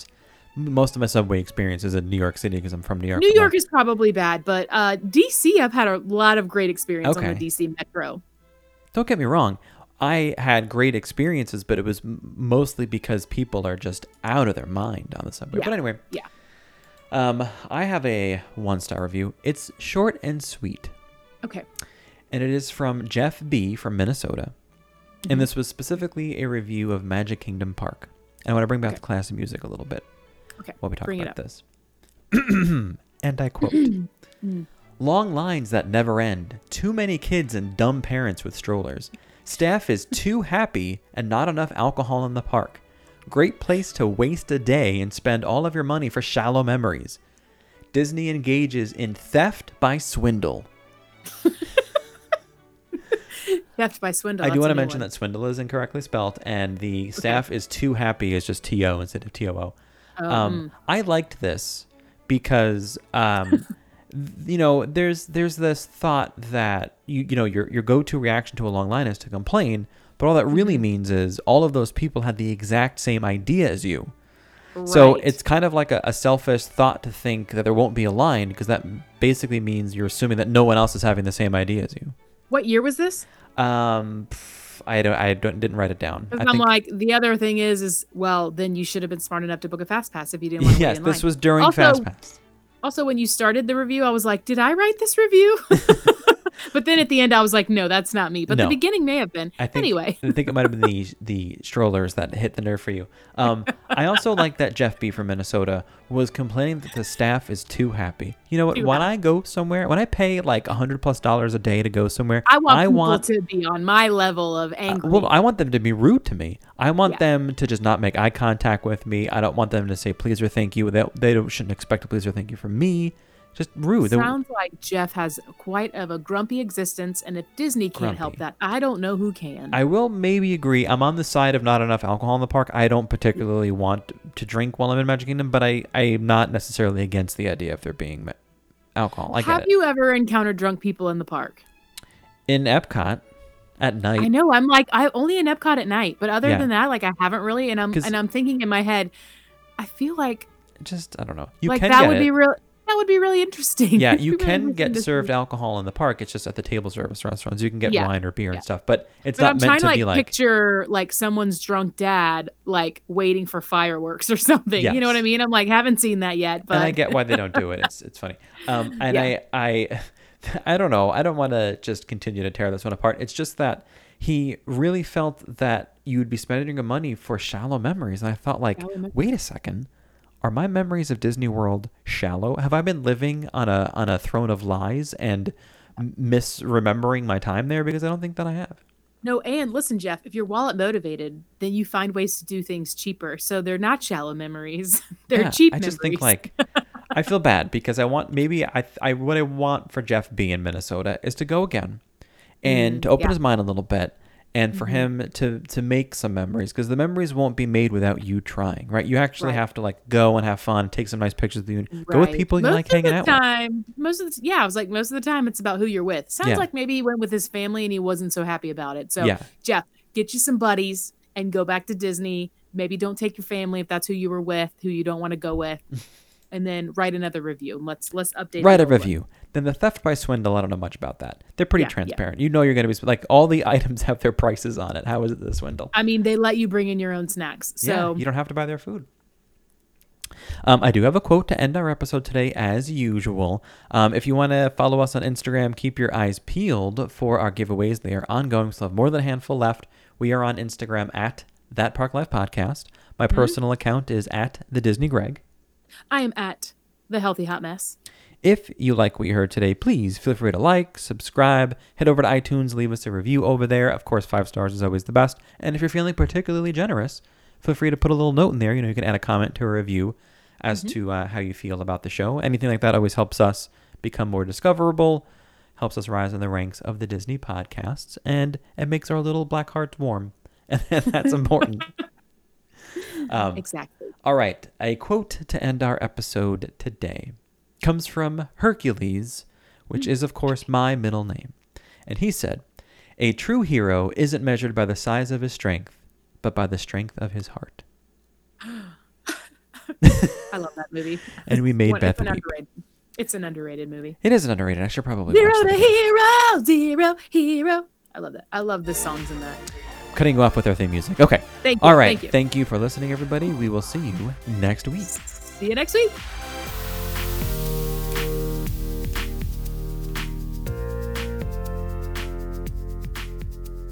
Most of my subway experience is in New York City because I'm from New York. New York is probably bad, but uh, DC, I've had a lot of great experience on the DC Metro. don't get me wrong. I had great experiences, but it was mostly because people are just out of their mind on the subway. Yeah. But anyway, Yeah. um, I have a one star review. It's short and sweet. Okay. and it is from Jeff B from Minnesota. Mm-hmm. And this was specifically a review of Magic Kingdom Park. And I want to bring back the classic music a little bit Okay. while we talk about this. and I quote mm. Long lines that never end, too many kids and dumb parents with strollers. Staff is too happy and not enough alcohol in the park. Great place to waste a day and spend all of your money for shallow memories. Disney engages in theft by swindle. Theft by swindle. I do want to mention one. that swindle is incorrectly spelt, and the staff is too happy is just T O instead of T O O. Oh, Um, mm. I liked this because, um, you know, there's there's this thought that you you know your your go to reaction to a long line is to complain, but all that really Mm-hmm. means is all of those people had the exact same idea as you. So it's kind of like a, a selfish thought to think that there won't be a line because that basically means you're assuming that no one else is having the same idea as you. What year was this? Um, pff, I don't, I don't, didn't write it down. I I'm think- like, the other thing is, is well, then you should have been smart enough to book a fast pass if you didn't want to yes, in this line. was during Also- FastPass. Also, when you started the review, I was like, did I write this review? but then at the end, I was like, no, that's not me. But No. the beginning may have been. I think, anyway, I think it might have been the the strollers that hit the nerve for you. Um, I also like that Jeff B from Minnesota was complaining that the staff is too happy. You know what? Too when I go somewhere, when I pay like a hundred plus dollars a day to go somewhere, I want I people want to be on my level of Uh, angry. well, I want them to be rude to me. I want Yeah. them to just not make eye contact with me. I don't want them to say please or thank you. They, they don't, shouldn't expect a please or thank you from me. Just rude. Sounds like Jeff has quite of a grumpy existence, and if Disney can't help that, I don't know who can. I will maybe agree. I'm on the side of not enough alcohol in the park. I don't particularly want to drink while I'm in Magic Kingdom, but I, I'm not necessarily against the idea of there being alcohol. I get have you ever encountered drunk people in the park? in Epcot at night. I know. I'm like, I only in Epcot at night, but other Yeah. than that, like, I haven't really. And I'm and I'm thinking in my head, I feel like Just I don't know. You like can that get would it. be real. That would be really interesting. yeah, you be really can get served alcohol in the park. It's just at the table service restaurants. You can get Yeah. wine or beer Yeah. and stuff, but it's But not I'm meant trying to to like be like picture like someone's drunk dad like waiting for fireworks or something. You know what I mean? I'm like haven't seen that yet, but and I get why they don't do it. It's it's funny. Um, and Yeah. I I I don't know. I don't want to just continue to tear this one apart. It's just that he really felt that you would be spending your money for shallow memories, and I thought like, wait a second. Are my memories of Disney World shallow? Have I been living on a on a throne of lies and misremembering my time there? Because I don't think that I have. No, and listen, Jeff, if you're wallet motivated, then you find ways to do things cheaper. So they're not shallow memories; they're Yeah, cheap. I just think memories. like I feel bad because I want maybe I I what I want for Jeff B in Minnesota is to go again and to open Mm, yeah. His mind a little bit and for mm-hmm. him to to make some memories because the memories won't be made without you trying right you actually Right. have to like go and have fun take some nice pictures with you and go with people you most like hanging out with time, Most of the yeah, I was like, most of the time, it's about who you're with. Sounds Yeah. like maybe he went with his family and he wasn't so happy about it. So, Yeah. Jeff, get you some buddies and go back to Disney. Maybe don't take your family if that's who you were with, who you don't want to go with, and then write another review. And let's let's update. write a old one. review then the theft by swindle i don't know much about that they're pretty Yeah, yeah. transparent you know you're going to be like all the items have their prices on it how is it the swindle I mean, they let you bring in your own snacks. So yeah, you don't have to buy their food. Um, I do have a quote to end our episode today, as usual. Um, if you want to follow us on Instagram, keep your eyes peeled for our giveaways. They are ongoing. We still have more than a handful left. We are on Instagram at That Park Life Podcast. My personal account is at the Disney Greg. I am at the Healthy Hot Mess. If you like what you heard today, please feel free to like, subscribe, head over to iTunes, leave us a review over there. Of course, five stars is always the best. And if you're feeling particularly generous, feel free to put a little note in there. You know, you can add a comment to a review. as to uh, how you feel about the show. Anything like that always helps us become more discoverable, helps us rise in the ranks of the Disney podcasts, and it makes our little black hearts warm. And that's important. um, Exactly. All right, a quote to end our episode today comes from Hercules, which is, of course, my middle name. And he said, A true hero isn't measured by the size of his strength, but by the strength of his heart. I love that movie. And we made One- Beth it's an underrated. It's an underrated movie. It is an underrated. I should probably Zero watch to hero, zero hero. I love that. I love the songs in that. Cutting you off with our theme music. Okay. Thank you. All right. Thank you. Thank you for listening, everybody. We will see you next week. See you next week.